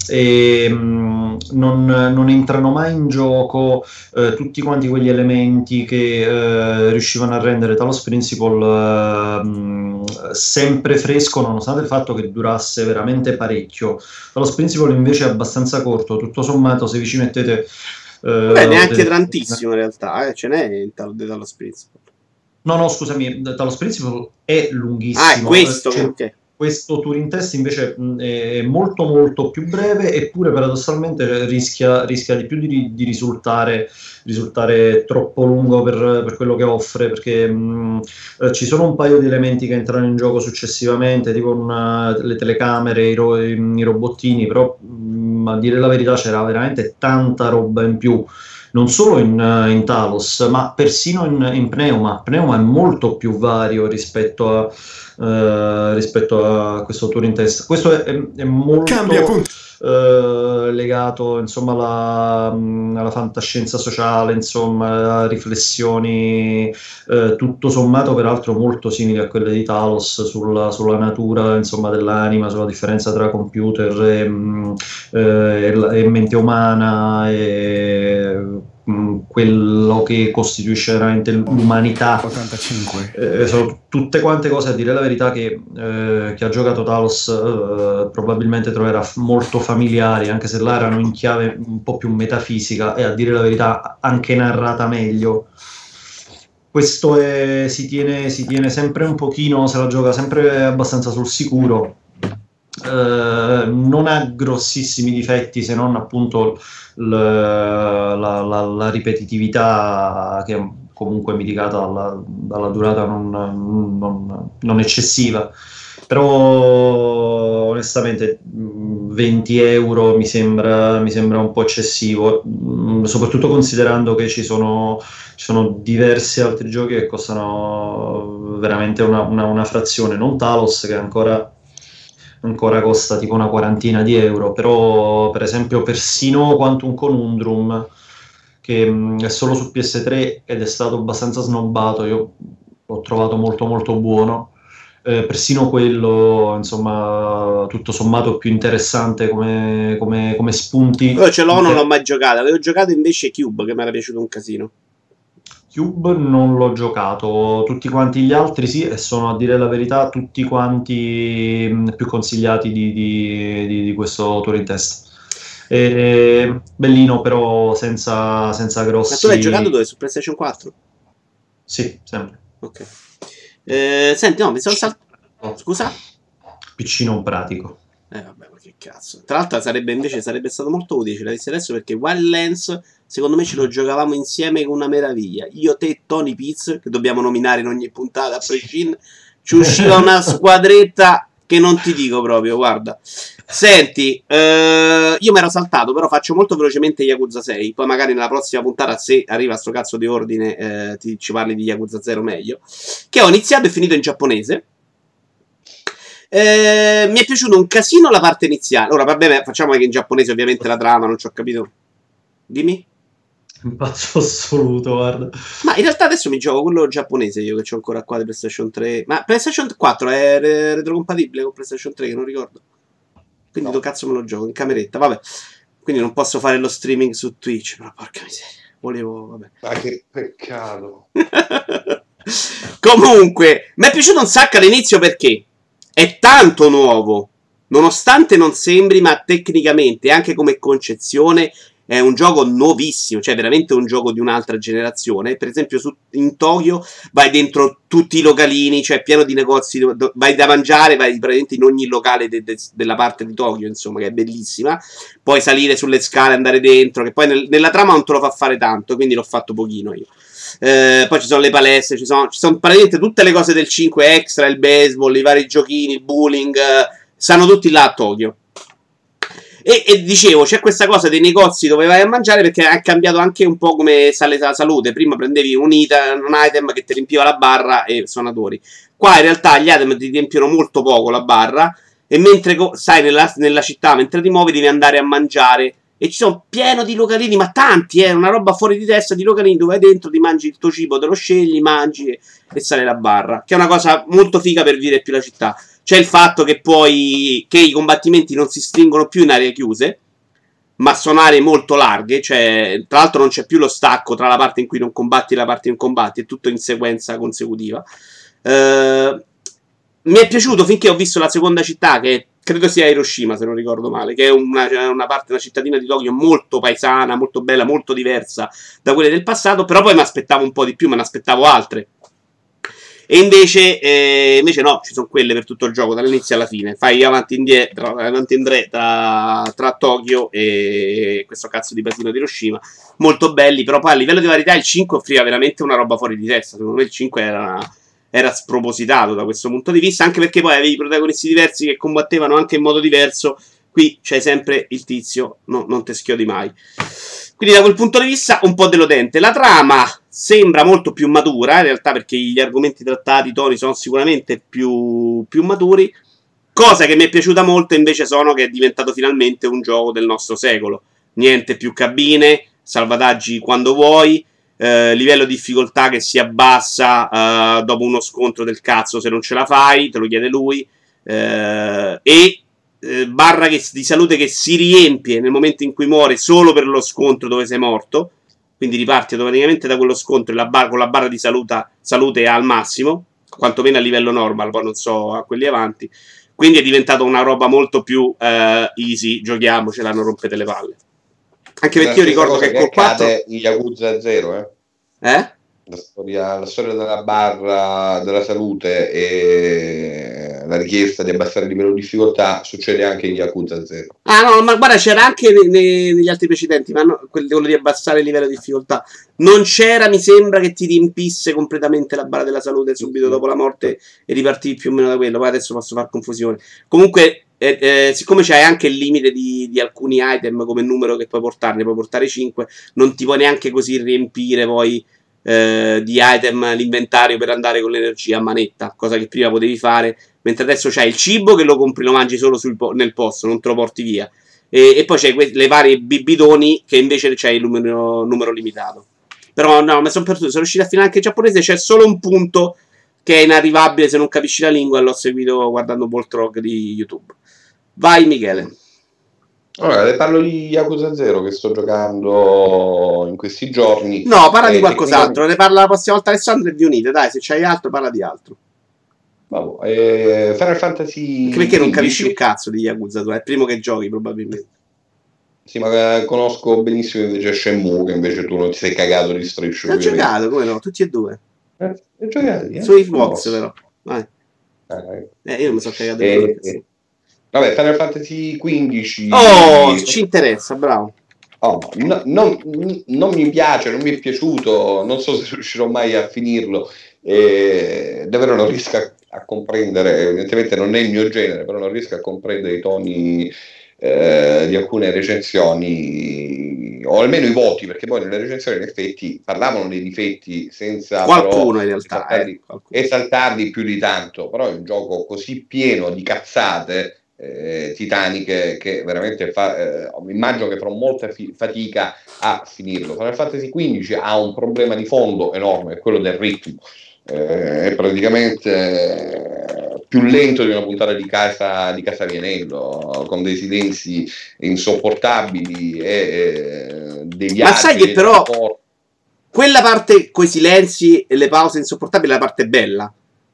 S2: e mh, non, non, entrano mai in gioco eh, tutti quanti quegli elementi che eh, riuscivano a rendere Talos Principle eh, sempre fresco nonostante il fatto che durasse veramente parecchio. Talos Principle invece è abbastanza corto tutto sommato se vi ci mettete
S1: eh, Beh, neanche delle... tantissimo in realtà eh, ce n'è in tal- Talos Principle
S2: no no scusami Talos Principle è lunghissimo
S1: ah è questo
S2: cioè,
S1: okay
S2: questo Turing test invece mh, è molto molto più breve eppure paradossalmente rischia, rischia di più di, di risultare, risultare, troppo lungo per, per, quello che offre perché mh, ci sono un paio di elementi che entrano in gioco successivamente tipo una, le telecamere, i, ro, i robottini però mh, a dire la verità c'era veramente tanta roba in più non solo in, in Talos, ma persino in, in, Pneuma. Pneuma è molto più vario rispetto a, uh, rispetto a questo Turing Test. Questo è, è, è molto uh, legato insomma, alla, alla, fantascienza sociale, insomma, a riflessioni uh, tutto sommato peraltro molto simili a quelle di Talos sulla, sulla natura insomma, dell'anima, sulla differenza tra computer e, um, e, e mente umana. E, Mm, quello che costituisce veramente l'umanità. 85. Eh, sono tutte quante cose, a dire la verità, che eh, chi ha giocato Talos eh, probabilmente troverà molto familiari, anche se là erano in chiave un po' più metafisica e a dire la verità anche narrata meglio. Questo è, si, tiene, si tiene sempre un pochino, se la gioca sempre abbastanza sul sicuro. Uh, non ha grossissimi difetti se non appunto la, la, la, ripetitività che è comunque mitigata dalla, dalla durata non, non, non, eccessiva. Però onestamente 20 euro mi sembra, mi sembra un po' eccessivo, soprattutto considerando che ci sono, ci sono diversi altri giochi che costano veramente una, una, una frazione, non Talos che ancora ancora costa tipo una quarantina di euro, però per esempio persino Quantum Conundrum, che mm, è solo su PS3 ed è stato abbastanza snobbato, io l'ho trovato molto molto buono. Eh, persino quello, insomma, tutto sommato più interessante come, come, come spunti.
S1: Io ce l'ho, non l'ho mai giocato. Avevo giocato invece Cube, che mi era piaciuto un casino.
S2: Cube non l'ho giocato, tutti quanti gli altri sì, e sono a dire la verità tutti quanti mm, più consigliati di, di, di, di questo Turing Test. E, bellino, però senza, senza grossi. Ma
S1: tu l'hai giocato dove? Su PlayStation 4?
S2: Sì, sempre.
S1: Ok. Eh, senti, no, mi sono saltato. Scusa?
S2: Piccino pratico.
S1: Eh, vabbè, ma che cazzo. Tra l'altro, sarebbe invece sarebbe stato molto utile ce l'avessi adesso perché Wildlands Secondo me ce lo giocavamo insieme con una meraviglia. Io, te, Tony Piz, che dobbiamo nominare in ogni puntata a prescindere, ci usciva una squadretta che non ti dico proprio, guarda. Senti, eh, io mi ero saltato, però faccio molto velocemente Yakuza 6. Poi magari nella prossima puntata, se arriva sto cazzo di ordine, eh, ti, ci parli di Yakuza 0 meglio. Che ho iniziato e finito in giapponese. Eh, mi è piaciuto un casino la parte iniziale. Ora, vabbè, facciamo che in giapponese ovviamente la trama, non ci ho capito. Dimmi.
S2: Un pazzo assoluto, guarda.
S1: Ma in realtà adesso mi gioco quello giapponese io che ho ancora qua di PlayStation 3. Ma PlayStation 4 è re- retrocompatibile con PlayStation 3, che non ricordo. Quindi no. dove cazzo me lo gioco? In cameretta, vabbè. Quindi non posso fare lo streaming su Twitch, però porca miseria. Volevo, vabbè.
S3: Ma che peccato.
S1: Comunque, mi è piaciuto un sacco all'inizio perché è tanto nuovo. Nonostante non sembri, ma tecnicamente, anche come concezione, è un gioco nuovissimo, cioè veramente un gioco di un'altra generazione. Per esempio, su, in Tokyo vai dentro tutti i localini, cioè pieno di negozi, do, vai da mangiare, vai praticamente in ogni locale de, de, della parte di Tokyo, insomma, che è bellissima. Puoi salire sulle scale, andare dentro, che poi nel, nella trama non te lo fa fare tanto, quindi l'ho fatto pochino io. Eh, poi ci sono le palestre, ci sono, ci sono, praticamente tutte le cose del 5 extra, il baseball, i vari giochini, il bowling, eh, stanno tutti là a Tokyo. E, e, dicevo, c'è questa cosa dei negozi dove vai a mangiare perché ha cambiato anche un po' come sale la salute. Prima prendevi un, ita, un item che ti riempiva la barra e suonatori. Qua in realtà gli item ti riempiono molto poco la barra. E mentre stai nella, nella città, mentre ti muovi, devi andare a mangiare. E ci sono pieno di localini, ma tanti, è eh, una roba fuori di testa di localini dove vai dentro, ti mangi il tuo cibo, te lo scegli, mangi e, e sale la barra. Che è una cosa molto figa per vivere più la città. C'è il fatto che poi che i combattimenti non si stringono più in aree chiuse, ma sono aree molto larghe, cioè tra l'altro non c'è più lo stacco tra la parte in cui non combatti e la parte in cui combatti, è tutto in sequenza consecutiva. Uh, mi è piaciuto finché ho visto la seconda città, che credo sia Hiroshima, se non ricordo male, che è una, una parte, una cittadina di Tokyo molto paesana, molto bella, molto diversa da quelle del passato, però poi mi aspettavo un po' di più, me ne aspettavo altre. E invece, eh, invece no, ci sono quelle per tutto il gioco, dall'inizio alla fine. Fai avanti e indietro, avanti e indietro tra, tra Tokyo e questo cazzo di paesino di Hiroshima. Molto belli, però poi a livello di varietà il 5 offriva veramente una roba fuori di testa. Secondo me il 5 era, era spropositato da questo punto di vista, anche perché poi avevi protagonisti diversi che combattevano anche in modo diverso. Qui c'è sempre il tizio, no, non te schiodi mai. Quindi da quel punto di vista un po' deludente. La trama sembra molto più matura, in realtà perché gli argomenti trattati, i toni sono sicuramente più, più maturi. Cosa che mi è piaciuta molto invece sono che è diventato finalmente un gioco del nostro secolo. Niente più cabine, salvataggi quando vuoi, eh, livello di difficoltà che si abbassa eh, dopo uno scontro del cazzo se non ce la fai, te lo chiede lui, eh, e eh, barra che, di salute che si riempie nel momento in cui muore solo per lo scontro dove sei morto, quindi riparti automaticamente da quello scontro la bar- con la barra di saluta, salute al massimo, quantomeno a livello normal, poi non so a quelli avanti. Quindi è diventato una roba molto più uh, easy, giochiamo, ce l'hanno rompete le palle. Anche perché io ricordo che, che col 4
S3: in Yakuza 0, eh?
S1: Eh?
S3: La storia, la storia, della barra della salute e la richiesta di abbassare il livello di difficoltà succede anche in Yakuza 0.
S1: Ah no, ma guarda, c'era anche ne, ne, negli altri precedenti, ma no, quello di abbassare il livello di difficoltà. Non c'era, mi sembra, che ti riempisse completamente la barra della salute subito dopo la morte e ripartivi più o meno da quello. Poi adesso posso far confusione. Comunque, eh, eh, siccome c'hai anche il limite di, di, alcuni item come numero che puoi portarne, puoi portare 5, non ti puoi neanche così riempire poi eh, di item l'inventario per andare con l'energia a manetta, cosa che prima potevi fare, mentre adesso c'hai il cibo che lo compri, lo mangi solo po- nel posto, non te lo porti via. E, e poi c'hai que- le varie bibitoni che invece c'hai il numero, numero limitato. Però no, mi sono perduto, sono riuscito a finire anche il giapponese, c'è solo un punto che è inarrivabile se non capisci la lingua, l'ho seguito guardando Voltrog di YouTube. Vai Michele.
S3: Allora, le parlo di Yakuza 0 che sto giocando in questi giorni.
S1: No, parla di qualcos'altro. Ne parla la prossima volta Alessandro e di Unite. Dai, se c'hai altro, parla di altro.
S3: Vabbè, eh, Final Fantasy.
S1: Anche perché non capisci un cazzo di Yakuza 2? È il primo che giochi, probabilmente.
S3: Sì, ma eh, conosco benissimo invece Shenmue, che invece tu non ti sei cagato di striscio.
S1: Ho giocato, come no? Tutti e due.
S3: Eh, giocati, eh?
S1: Su Xbox, però. Vai. Eh, eh, io non mi sono cagato di
S3: eh, eh. Vabbè, Final Fantasy XV.
S1: Oh, ci interessa, bravo.
S3: Oh, no, non, non, mi piace, non mi è piaciuto, non so se riuscirò mai a finirlo. Eh, davvero non riesco a, a, comprendere, evidentemente non è il mio genere, però non riesco a comprendere i toni eh, di alcune recensioni, o almeno i voti, perché poi nelle recensioni in effetti parlavano dei difetti senza
S1: qualcuno in realtà
S3: esaltarli, eh, esaltarli più di tanto, però è un gioco così pieno di cazzate eh, titaniche che veramente fa, eh, immagino che farò molta fi- fatica a finirlo. Final Fantasy XV ha un problema di fondo enorme, quello del ritmo. Eh, è praticamente più lento di una puntata di casa di casa Vianello con dei silenzi insopportabili e eh, degli
S1: Ma sai che però quella parte con i silenzi e le pause insopportabili è la parte bella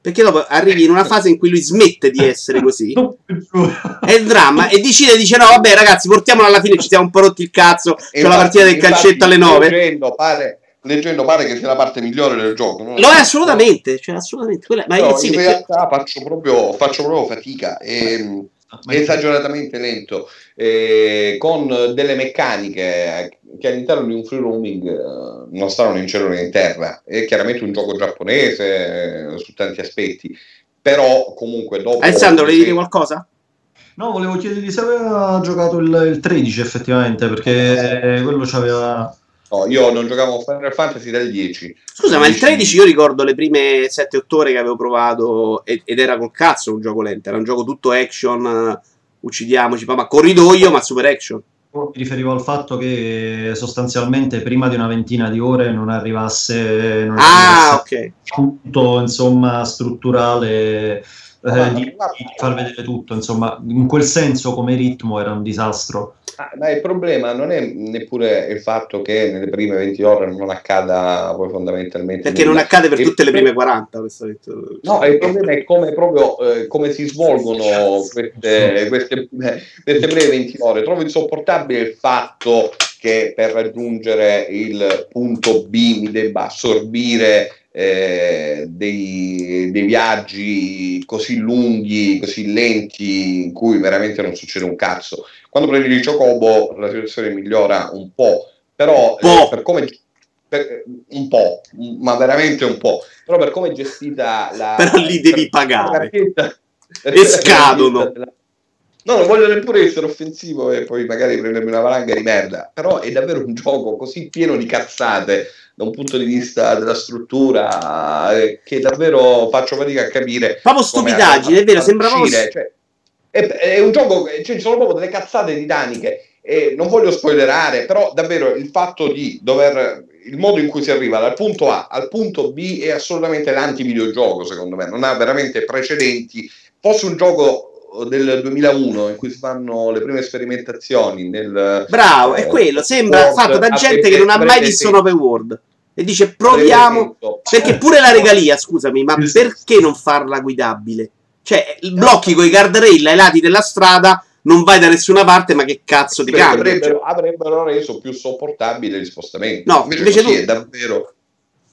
S1: perché dopo arrivi in una fase in cui lui smette di essere così. è il dramma. E decide, dice: No, vabbè, ragazzi, portiamolo alla fine. Ci siamo un po' rotti il cazzo. C'è la partita del calcetto alle 9.
S3: Leggendo pare, leggendo pare che sia la parte migliore del gioco.
S1: Lo è assolutamente. Cioè, assolutamente. Quella, ma
S3: no, in realtà faccio, proprio, faccio proprio fatica. E, ehm, esageratamente lento, eh, con delle meccaniche che all'interno di un free roaming eh, non stanno né in cielo né in terra. È chiaramente un gioco giapponese eh, su tanti aspetti, però comunque dopo...
S1: Alessandro, volevi dire qualcosa?
S2: No, volevo chiedergli se aveva giocato il, il 13 effettivamente, perché quello c'aveva...
S3: No, io non giocavo Final Fantasy dal 10.
S1: Scusa, ma il 13 io ricordo le prime 7-8 ore che avevo provato ed, era col cazzo un gioco lento, era un gioco tutto action, uccidiamoci, ma corridoio, ma super action.
S2: Mi riferivo al fatto che sostanzialmente prima di una ventina di ore non arrivasse, non
S1: ah, ok.
S2: punto insomma strutturale eh, di, di, far vedere tutto, insomma, in quel senso come ritmo era un disastro.
S3: Ah, ma il problema non è neppure il fatto che nelle prime 20 ore non accada poi fondamentalmente
S1: perché nulla. non accade per il tutte le prime 40
S3: no, il problema è come proprio eh, come si svolgono queste, queste, queste prime 20 ore trovo insopportabile il fatto che per raggiungere il punto B mi debba assorbire eh, dei, dei, viaggi così lunghi, così lenti, in cui veramente non succede un cazzo. Quando prendi il Chocobo la situazione migliora un po', però. Eh, per come... Per, un po', ma veramente un po'. Però per come è gestita la...
S1: Però li devi pagare. e scadono.
S3: No, non voglio neppure essere offensivo e poi magari prendermi una valanga di merda, però è davvero un gioco così pieno di cazzate da un punto di vista della struttura eh, che davvero faccio fatica a capire.
S1: Proprio stupidaggine, è vero, sembra proprio... Cioè,
S3: è, è, un gioco, cioè, ci sono proprio delle cazzate titaniche e non voglio spoilerare, però davvero il fatto di dover il modo in cui si arriva dal punto A al punto B è assolutamente l'anti-videogioco, secondo me, non ha veramente precedenti. Fosse un gioco del 2001 in cui si fanno le prime sperimentazioni nel
S1: bravo è eh, quello sembra fatto da gente che non ha mai visto un open world e dice proviamo perché pure la regalia scusami ma perché non farla guidabile? Cioè blocchi con i guardrail ai lati della strada non vai da nessuna parte ma che cazzo ti cambia?
S3: avrebbero, avrebbero reso più sopportabile gli spostamenti.
S1: No invece, invece tu...
S3: è davvero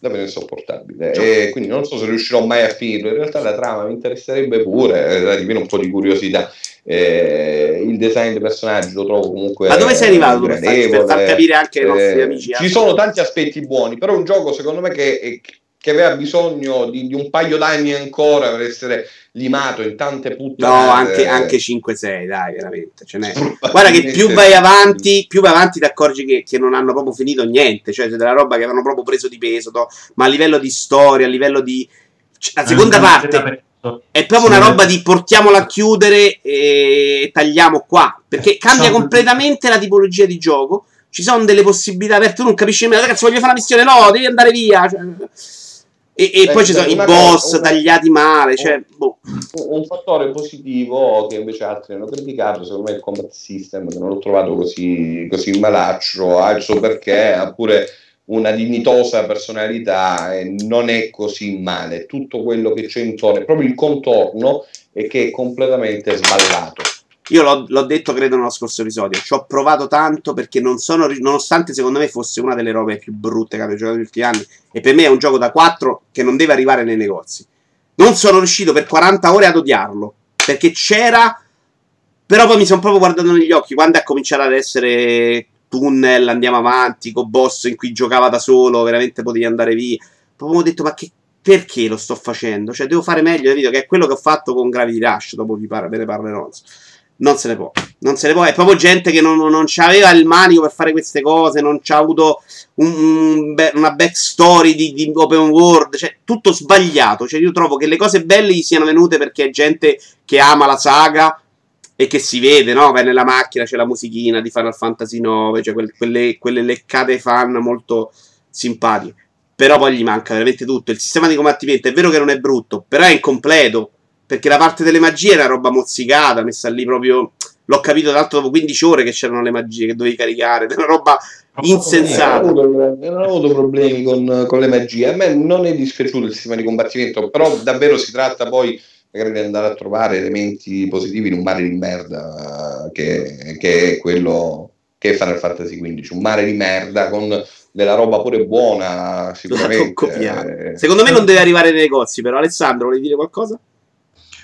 S3: davvero insopportabile. E quindi non so se riuscirò mai a finirlo. In realtà la trama mi interesserebbe pure, eh, viene un po' di curiosità. Eh, il design dei personaggi lo trovo comunque.
S1: Ma dove sei arrivato per, per far capire anche ai nostri eh, amici?
S3: Ci sono tanti aspetti buoni, però è un gioco secondo me che, che aveva bisogno di, di, un paio d'anni ancora per essere limato in tante puttane.
S1: No, anche, anche 5-6, dai, veramente. Ce n'è. Guarda che più vai avanti, più vai avanti ti accorgi che, che, non hanno proprio finito niente, cioè c'è della roba che avevano proprio preso di peso, to, ma a livello di storia, a livello di... Cioè, la seconda parte è proprio una roba di portiamola a chiudere e tagliamo qua, perché cambia completamente la tipologia di gioco. Ci sono delle possibilità aperte, tu non capisci nemmeno, ragazzi, voglio fare una missione, no, devi andare via. Cioè, e, e poi ci sono i boss cosa, tagliati male. Cioè, boh.
S3: Un fattore positivo che invece altri hanno criticato, secondo me, il combat system, che non l'ho trovato così, così malaccio, alzo perché ha pure una dignitosa personalità e non è così male. Tutto quello che c'è intorno, proprio il contorno, è che è completamente sballato.
S1: Io l'ho, l'ho, detto, credo, nello scorso episodio. Ci ho provato tanto perché non sono. Nonostante secondo me fosse una delle robe più brutte che abbia giocato negli ultimi anni. E per me è un gioco da 4 che non deve arrivare nei negozi. Non sono riuscito per 40 ore ad odiarlo. Perché c'era. Però poi mi sono proprio guardato negli occhi quando ha cominciato ad essere tunnel, andiamo avanti, con boss in cui giocava da solo, veramente potevi andare via. Proprio ho detto, ma che, perché lo sto facendo? Cioè, devo fare meglio, capito? Che è quello che ho fatto con Gravity Rush, dopo vi par- ve ne parlerò non se ne può. Non se ne può. È proprio gente che non, non aveva il manico per fare queste cose, non c'ha avuto un, un, una backstory di, di, open world. Cioè, tutto sbagliato. Cioè, io trovo che le cose belle gli siano venute perché è gente che ama la saga e che si vede, no? Vai nella macchina, c'è la musichina di Final Fantasy 9, cioè quelle, quelle, quelle leccate fan molto simpatiche. Però poi gli manca veramente tutto. Il sistema di combattimento è vero che non è brutto, però è incompleto perché la parte delle magie era roba mozzicata, messa lì proprio. L'ho capito tra l'altro dopo 15 ore che c'erano le magie che dovevi caricare, era una roba insensata.
S3: Non ho avuto, non ho avuto problemi con, con, le magie. A me non è dispiaciuto il sistema di combattimento, però davvero si tratta poi magari di andare a trovare elementi positivi in un mare di merda che, che è quello che è Final Fantasy XV. Un mare di merda con della roba pure buona, sicuramente.
S1: Secondo me non deve arrivare nei negozi, però Alessandro, vuoi dire qualcosa?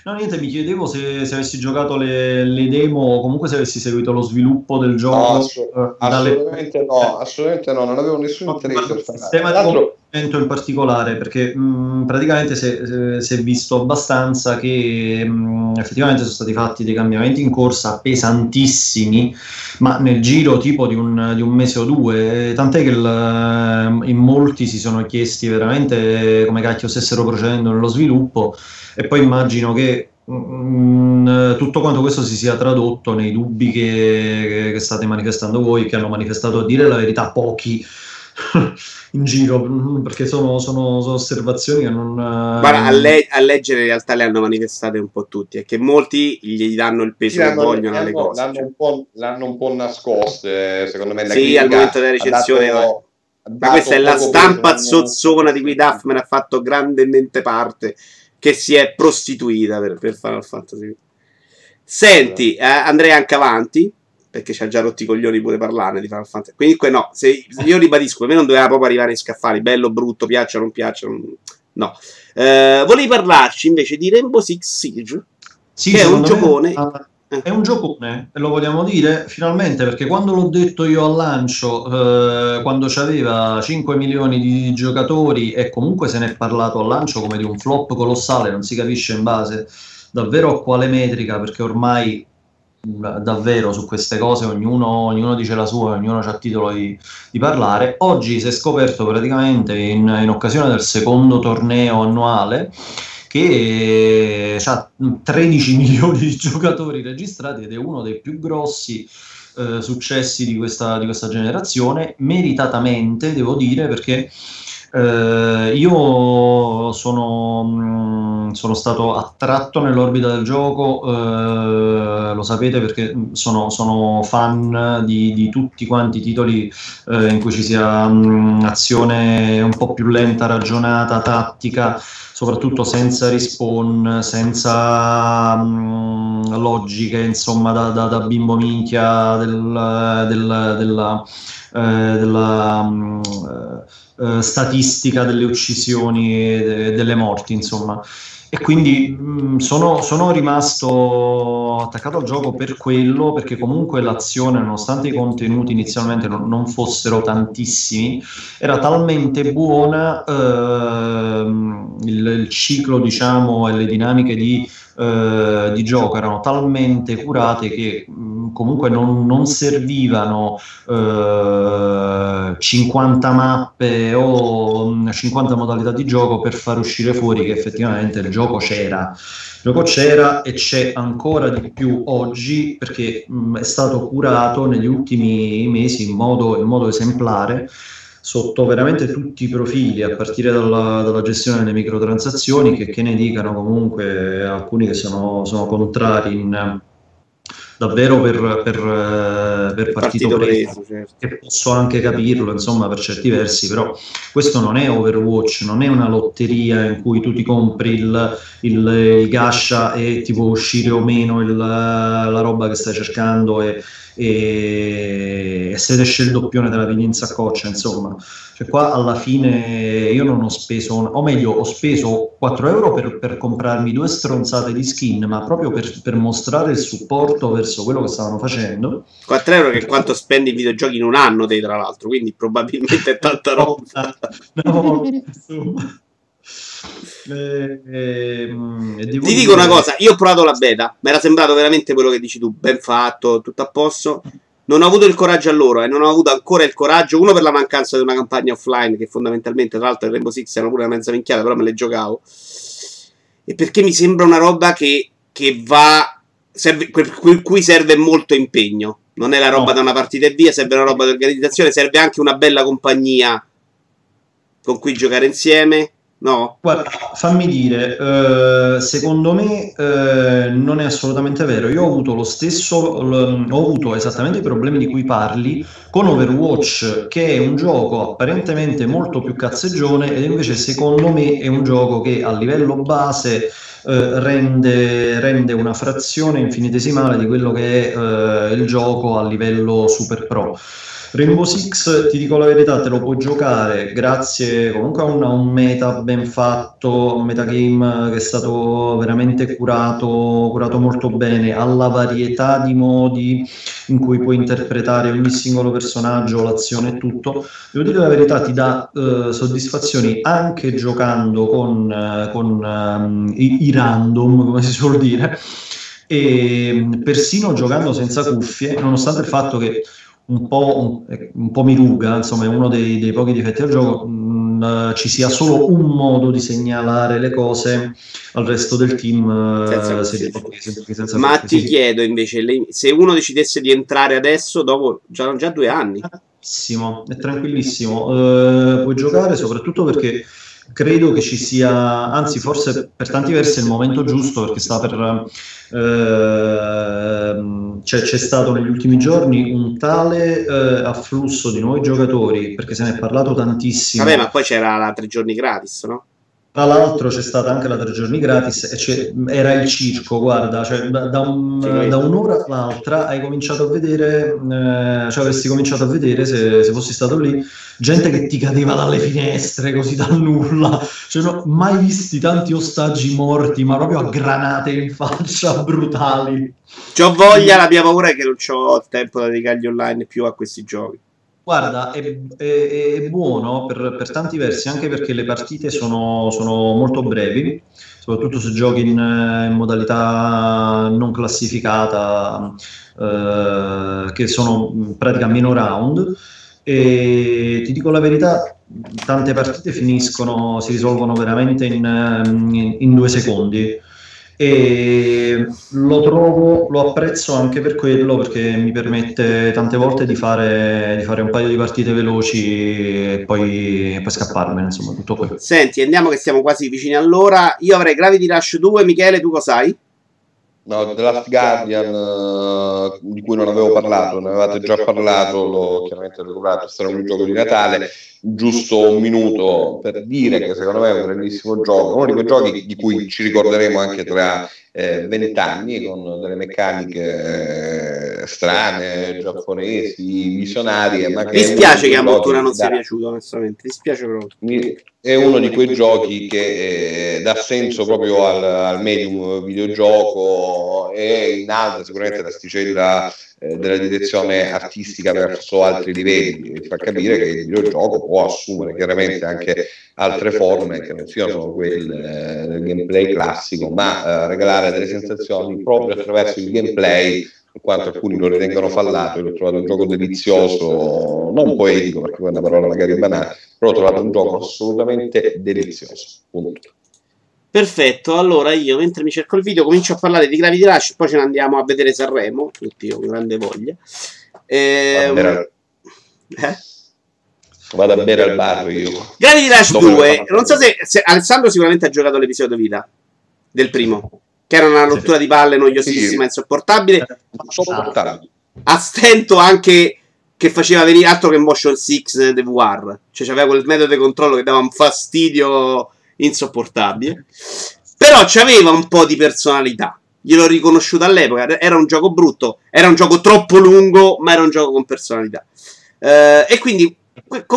S2: No, niente, mi chiedevo se, se avessi giocato le, le, demo o comunque se avessi seguito lo sviluppo del gioco. No,
S3: assolut- eh, assolutamente dalle... no, assolutamente no, non avevo nessun interesse. Il
S2: sistema di in particolare, perché mh, praticamente si è visto abbastanza che mh, effettivamente sono stati fatti dei cambiamenti in corsa pesantissimi, ma nel giro tipo di un, di un mese o due, tant'è che il, in molti si sono chiesti veramente come cacchio stessero procedendo nello sviluppo e poi immagino che mm, tutto quanto questo si sia tradotto nei dubbi che, che state manifestando voi, che hanno manifestato a dire la verità pochi in giro, perché sono, sono, sono osservazioni che non...
S1: Guarda, a, le- a, leggere in realtà le hanno manifestate un po' tutti, e che molti gli danno il peso sì, che vogliono alle cose.
S3: L'hanno, cioè. un l'hanno, un po', nascoste, secondo me.
S1: La sì, al momento della recensione... Dato, ma questa è la stampa zozzona di cui Duffman ha fatto grandemente parte che si è prostituita per, per Final Fantasy. Senti, eh, andrei anche avanti. Perché ci ha già rotti i coglioni pure parlarne di Final Fantasy. Quindi no, se, io ribadisco, per me non doveva proprio arrivare in scaffali, bello, brutto, piaccia, non piaccia, non, no. Eh, volevi parlarci invece di Rainbow Six Siege, sì, che è un giocone... Me,
S2: è un giocone, lo vogliamo dire finalmente, perché quando l'ho detto io al lancio, eh, quando c'aveva 5 milioni di giocatori e comunque se ne è parlato al lancio come di un flop colossale, non si capisce in base davvero a quale metrica, perché ormai davvero su queste cose ognuno, ognuno dice la sua, ognuno ha titolo di, di, parlare. Oggi si è scoperto praticamente in, in occasione del secondo torneo annuale che ha 13 milioni di giocatori registrati ed è uno dei più grossi eh, successi di questa, di questa generazione, meritatamente devo dire perché eh, io sono, mm, sono, stato attratto nell'orbita del gioco, eh, lo sapete perché sono, sono fan di, di, tutti quanti i titoli eh, in cui ci sia mh, mm, azione un po' più lenta, ragionata, tattica soprattutto senza respawn, senza mh, logiche, insomma, da, da, da, bimbo minchia del, del, della, eh, della mh, eh, statistica delle uccisioni e delle morti, insomma. E quindi mh, sono, sono, rimasto attaccato al gioco per quello, perché comunque l'azione, nonostante i contenuti inizialmente non, non fossero tantissimi, era talmente buona, ehm, il, il, ciclo, diciamo, e le dinamiche di eh, di gioco erano talmente curate che mh, comunque non, non servivano eh, 50 mappe o mh, 50 modalità di gioco per far uscire fuori che effettivamente il gioco c'era. Il gioco c'era e c'è ancora di più oggi perché mh, è stato curato negli ultimi mesi in modo, in modo esemplare sotto veramente tutti i profili, a partire dalla, dalla gestione delle microtransazioni, che, che, ne dicano comunque alcuni che sono, sono contrari in, davvero per, per, per partito, partito preso, certo. che posso anche capirlo insomma per certi versi però questo non è Overwatch non è una lotteria in cui tu ti compri il, il, il gascia e ti può uscire o meno il, la roba che stai cercando e, e, se esce il doppione della pigli in saccoccia, insomma. Cioè qua alla fine io non ho speso, o meglio ho speso 4 euro per, per comprarmi due stronzate di skin, ma proprio per, per, mostrare il supporto verso quello che stavano facendo.
S1: 4 euro che è quanto spendi i videogiochi in un anno te tra l'altro, quindi probabilmente è tanta roba. no, insomma.
S2: Eh, eh,
S1: Ti dico una cosa, io ho provato la beta, mi era sembrato veramente quello che dici tu, ben fatto, tutto a posto. Non ho avuto il coraggio a loro, eh, non ho avuto ancora il coraggio, uno per la mancanza di una campagna offline, che fondamentalmente tra l'altro il Rainbow Six era pure una mezza minchiata, però me le giocavo. E perché mi sembra una roba che, che va, serve, per cui serve molto impegno. Non è la roba no. da una partita e via, serve una roba di organizzazione, serve anche una bella compagnia con cui giocare insieme No?
S2: Guarda, fammi dire, eh, secondo me eh, non è assolutamente vero. Io ho avuto lo stesso, l- ho avuto esattamente i problemi di cui parli con Overwatch, che è un gioco apparentemente molto più cazzeggione ed invece secondo me è un gioco che a livello base eh, rende, rende, una frazione infinitesimale di quello che è eh, il gioco a livello super pro. Rainbow Six, ti dico la verità, te lo puoi giocare grazie comunque a un, a un meta ben fatto, un metagame che è stato veramente curato, curato molto bene, alla varietà di modi in cui puoi interpretare ogni singolo personaggio, l'azione e tutto. Devo dire la verità, ti dà uh, soddisfazioni anche giocando con, uh, con um, i, i random, come si suol dire, e persino giocando senza cuffie, nonostante il fatto che un po', un, un po' mi ruga, insomma è uno dei, dei pochi difetti del gioco, mh, mm, ci sia solo un modo di segnalare le cose al resto del team.
S1: Senza se, se, senza Ma ti sì. chiedo invece, se uno decidesse di entrare adesso, dopo già, già due anni.
S2: Tranquillissimo, è tranquillissimo. Uh, puoi giocare soprattutto perché credo che ci sia, anzi forse per tanti versi è il momento giusto perché sta per... Eh, cioè, c'è stato negli ultimi giorni un tale eh, afflusso di nuovi giocatori perché se ne è parlato tantissimo.
S1: Vabbè, ma poi c'era la tre giorni gratis, no?
S2: Tra l'altro c'è stata anche la tre giorni gratis e era il circo, guarda, cioè, da, un, da, un'ora all'altra hai cominciato a vedere, eh, cioè avresti cominciato a vedere se, se, fossi stato lì, gente che ti cadeva dalle finestre così dal nulla, cioè non ho mai visti tanti ostaggi morti, ma proprio a granate in faccia, brutali.
S1: C'ho voglia, la mia paura è che non ho tempo da dedicargli online più a questi giochi.
S2: Guarda, è, è, è buono per, per, tanti versi, anche perché le partite sono, sono molto brevi, soprattutto se giochi in, in modalità non classificata, eh, che sono in pratica meno round. E ti dico la verità, tante partite finiscono, si risolvono veramente in, in, in due secondi e lo trovo, lo apprezzo anche per quello perché mi permette tante volte di fare, di fare un paio di partite veloci e poi, poi scapparmene, insomma, tutto quello.
S1: Senti, andiamo che siamo quasi vicini all'ora. Io avrei Gravity Rush 2, Michele, tu cosa hai?
S3: No, The Last Guardian, uh, di cui non avevo parlato, ne avevate già parlato, l'ho chiaramente recuperato, sarà un gioco di Natale, giusto un minuto per dire che secondo me è un grandissimo gioco, uno di quei giochi di cui ci ricorderemo anche tra eh, vent'anni con delle meccaniche eh, strane, giapponesi, visionarie.
S1: Ma che Mi spiace che a Mottura non sia piaciuto, onestamente. Mi spiace proprio.
S3: È uno di quei giochi che eh, dà senso proprio al, al medium videogioco e in alto sicuramente l'asticella eh, della direzione artistica verso altri livelli, ti fa capire che il videogioco può assumere chiaramente anche altre forme che non siano quelle del gameplay classico, ma eh, regalare delle sensazioni proprio attraverso il gameplay per quanto alcuni lo ritengono fallato, io l'ho trovato un gioco delizioso, non poetico perché è una parola magari banale, però ho trovato un gioco assolutamente delizioso. Punto.
S1: Perfetto, allora io mentre mi cerco il video comincio a parlare di Gravity Rush, poi ce ne andiamo a vedere Sanremo, tutti io con grande voglia.
S3: E... Eh? Vado a bere al bar io.
S1: Gravity Rush 2, non so se, se, Alessandro sicuramente ha giocato l'episodio vita del primo, che era una rottura di palle noiosissima, insopportabile. Insopportabile. A stento anche che faceva venire altro che Motion 6 The War, cioè aveva quel metodo di controllo che dava un fastidio insopportabile. Però c'aveva un po' di personalità. Gliel'ho riconosciuto all'epoca. Era un gioco brutto, era un gioco troppo lungo, ma era un gioco con personalità. Eh, e quindi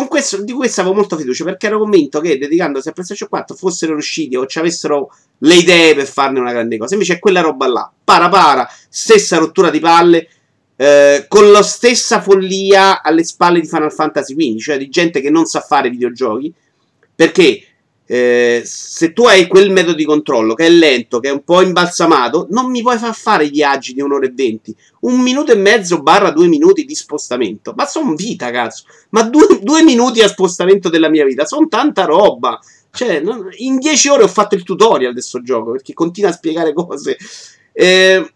S1: questo, di questo avevo molta fiducia perché ero convinto che dedicandosi a PlayStation 4 fossero riusciti o ci avessero le idee per farne una grande cosa. Invece è quella roba là, para para, stessa rottura di palle, eh, con la stessa follia alle spalle di Final Fantasy XV, cioè di gente che non sa fare videogiochi. Perché eh, se tu hai quel metodo di controllo che è lento, che è un po' imbalsamato, non mi puoi far fare i viaggi di un'ora e venti. Un minuto e mezzo barra due minuti di spostamento. Ma sono vita, cazzo. Ma due, due minuti a spostamento della mia vita. Sono tanta roba. Cioè, in dieci ore ho fatto il tutorial di questo gioco perché continua a spiegare cose. Eh,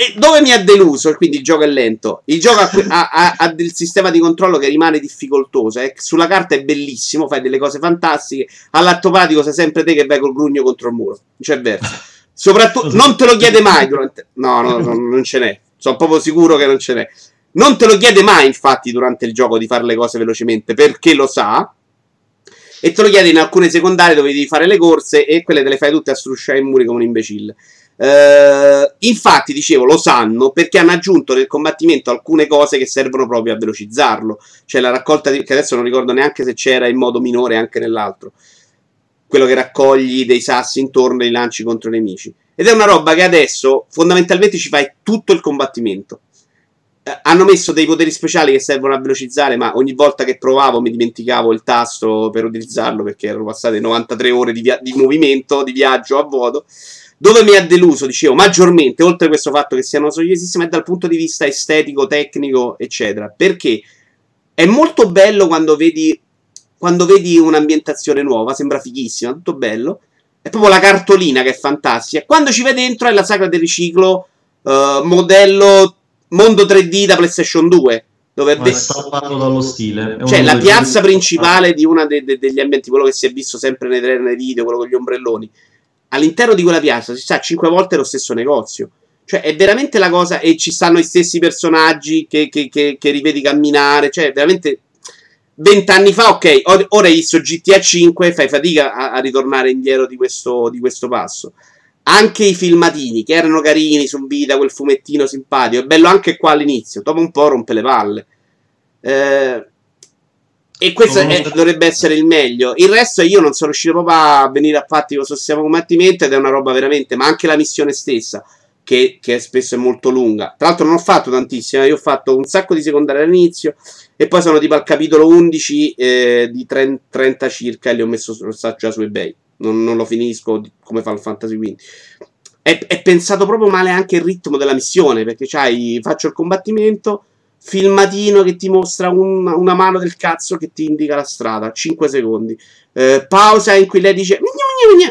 S1: e dove mi ha deluso? Quindi il gioco è lento. Il gioco ha, ha, ha del sistema di controllo che rimane difficoltoso. Eh. Sulla carta è bellissimo, fai delle cose fantastiche. All'atto pratico sei sempre te che vai col grugno contro il muro. C'è verso. Soprattutto, non te lo chiede mai durante. No, no, no, non ce n'è. Sono proprio sicuro che non ce n'è. Non te lo chiede mai, infatti, durante il gioco di fare le cose velocemente perché lo sa. E te lo chiede in alcune secondarie dove devi fare le corse e quelle te le fai tutte a strusciare i muri come un imbecille. Uh, infatti, dicevo, lo sanno perché hanno aggiunto nel combattimento alcune cose che servono proprio a velocizzarlo. Cioè la raccolta di, che adesso non ricordo neanche se c'era in modo minore anche nell'altro. Quello che raccogli dei sassi intorno e li lanci contro i nemici. Ed è una roba che adesso fondamentalmente ci fai tutto il combattimento. Uh, hanno messo dei poteri speciali che servono a velocizzare, ma ogni volta che provavo mi dimenticavo il tasto per utilizzarlo perché erano passate 93 ore di, via- di movimento, di viaggio a vuoto. Dove mi ha deluso, dicevo, maggiormente, oltre a questo fatto che siano sogliesissime, è dal punto di vista estetico, tecnico, eccetera. Perché è molto bello quando vedi, quando vedi un'ambientazione nuova, sembra fighissima, tutto bello. È proprio la cartolina che è fantastica. Quando ci vai dentro è la sagra del riciclo, uh, modello mondo 3D da PlayStation 2. Dove
S2: è salvato dallo stile.
S1: Cioè, la piazza principale di uno de- de- degli ambienti, quello che si è visto sempre nei nei video, quello con gli ombrelloni all'interno di quella piazza si sta cinque volte lo stesso negozio. Cioè, è veramente la cosa. E ci stanno i stessi personaggi che, che, che, che rivedi camminare. Cioè, veramente. vent'anni fa, ok, ora hai visto GTA 5, fai fatica a, a ritornare indietro di questo, di questo, passo. Anche i filmatini, che erano carini su Vita, quel fumettino simpatico, è bello anche qua all'inizio, dopo un po' rompe le palle. Eh, e questo è, dovrebbe essere il meglio. Il resto io non sono riuscito proprio a venire a fatti questo sistema combattimento ed è una roba veramente, ma anche la missione stessa che, che spesso è molto lunga. Tra l'altro non ho fatto tantissimo, io ho fatto un sacco di secondarie all'inizio e poi sono tipo al capitolo 11 eh, di 30, 30, circa e li ho messo già su eBay. Non, non lo finisco come Final Fantasy XV. È, è, pensato proprio male anche il ritmo della missione, perché c'hai, faccio il combattimento, filmatino che ti mostra un, una mano del cazzo che ti indica la strada, 5 secondi. Eh, pausa in cui lei dice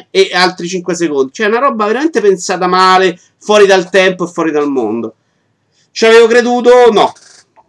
S1: e altri 5 secondi. Cioè, una roba veramente pensata male, fuori dal tempo e fuori dal mondo. Ci avevo creduto? No.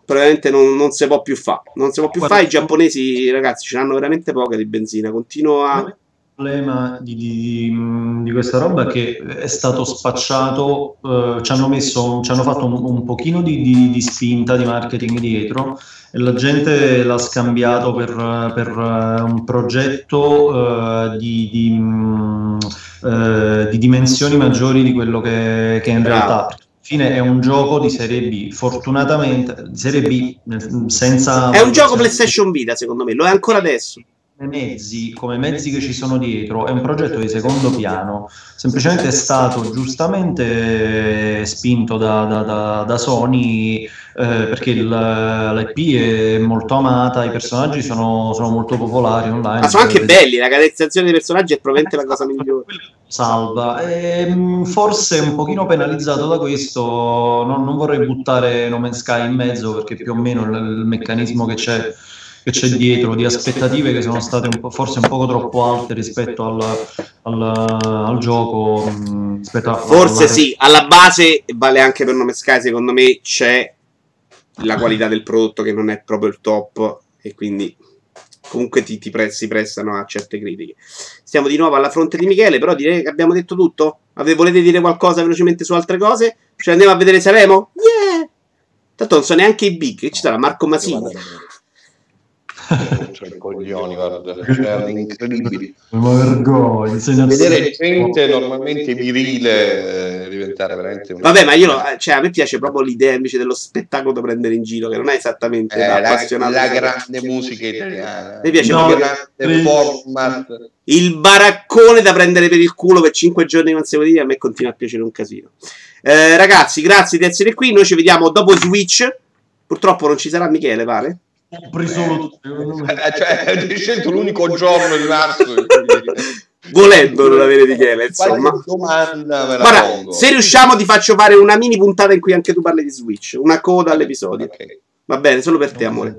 S1: Probabilmente non, non si può più fare. Non si può più fare. I giapponesi, ragazzi, ce l'hanno veramente poca di benzina. Continuo a
S2: problema di, di, di, questa roba è che è stato spacciato, eh, ci, hanno messo, ci hanno fatto un, un pochino di, di, spinta di marketing dietro e la gente l'ha scambiato per, per uh, un progetto uh, di, uh, di, dimensioni maggiori di quello che, che in realtà. Fine è un gioco di serie B, fortunatamente di serie B senza...
S1: È un gioco PlayStation Vita secondo me, lo è ancora adesso
S2: mezzi, come mezzi che ci sono dietro, è un progetto di secondo piano, semplicemente è stato giustamente spinto da, da, da, da Sony eh, perché il, l'IP è molto amata, i personaggi sono, sono molto popolari online.
S1: Ma sono anche belli, la caratterizzazione dei personaggi è probabilmente la cosa migliore.
S2: Salva, e, ehm, forse un pochino penalizzato da questo, non, non vorrei buttare No Man's Sky in mezzo perché più o meno il, il meccanismo che c'è che c'è dietro, di aspettative che sono state un forse un poco troppo alte rispetto al, al, al gioco.
S1: A, forse alla... sì, alla base vale anche per Nome Sky, secondo me c'è la qualità del prodotto che non è proprio il top e quindi comunque ti, ti pre- si prestano a certe critiche. Stiamo di nuovo alla fronte di Michele, però direi che abbiamo detto tutto. Ave- volete dire qualcosa velocemente su altre cose? Cioè andiamo a vedere Saremo? Yeah! Tanto non so neanche i big, ci sarà Marco Masini
S3: cioè, coglioni, guarda, cioè, incredibili.
S2: Ma vergogna,
S3: vedere gente normalmente virile eh, diventare veramente
S1: un... Vabbè, ma io, cioè, a me piace proprio l'idea invece dello spettacolo da prendere in giro, che non è esattamente
S3: eh, la, la grande musica italiana.
S1: Mi piace
S3: no, grande format.
S1: Il baraccone da prendere per il culo per 5 giorni consecutivi a me continua a piacere un casino. Eh, ragazzi, grazie di essere qui. Noi ci vediamo dopo Switch. Purtroppo non ci sarà Michele, pare.
S2: Ho preso
S3: eh, eh, cioè, hai scelto l'unico giorno di marzo.
S1: Volendo non avere Michele, insomma.
S3: Domanda
S1: Guarda, se riusciamo ti faccio fare una mini puntata in cui anche tu parli di Switch, una coda all'episodio. Okay. Va bene, solo per te, amore.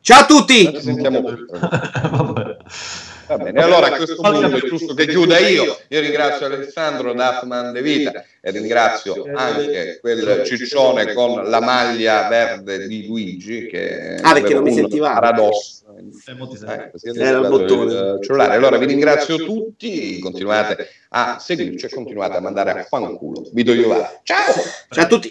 S1: Ciao a tutti! Ci sentiamo.
S3: Va bene, allora a questo punto è giusto che chiuda io. Io ringrazio Alessandro Daffman De Vita e ringrazio anche quel ciccione con la maglia verde di Luigi che
S1: ah, perché non mi sentiva
S3: paradosso. Eh, Era il bottone. cellulare. Allora vi ringrazio tutti, continuate a seguirci e continuate a mandare a fanculo. Vi do io là.
S1: Ciao! Ciao a tutti!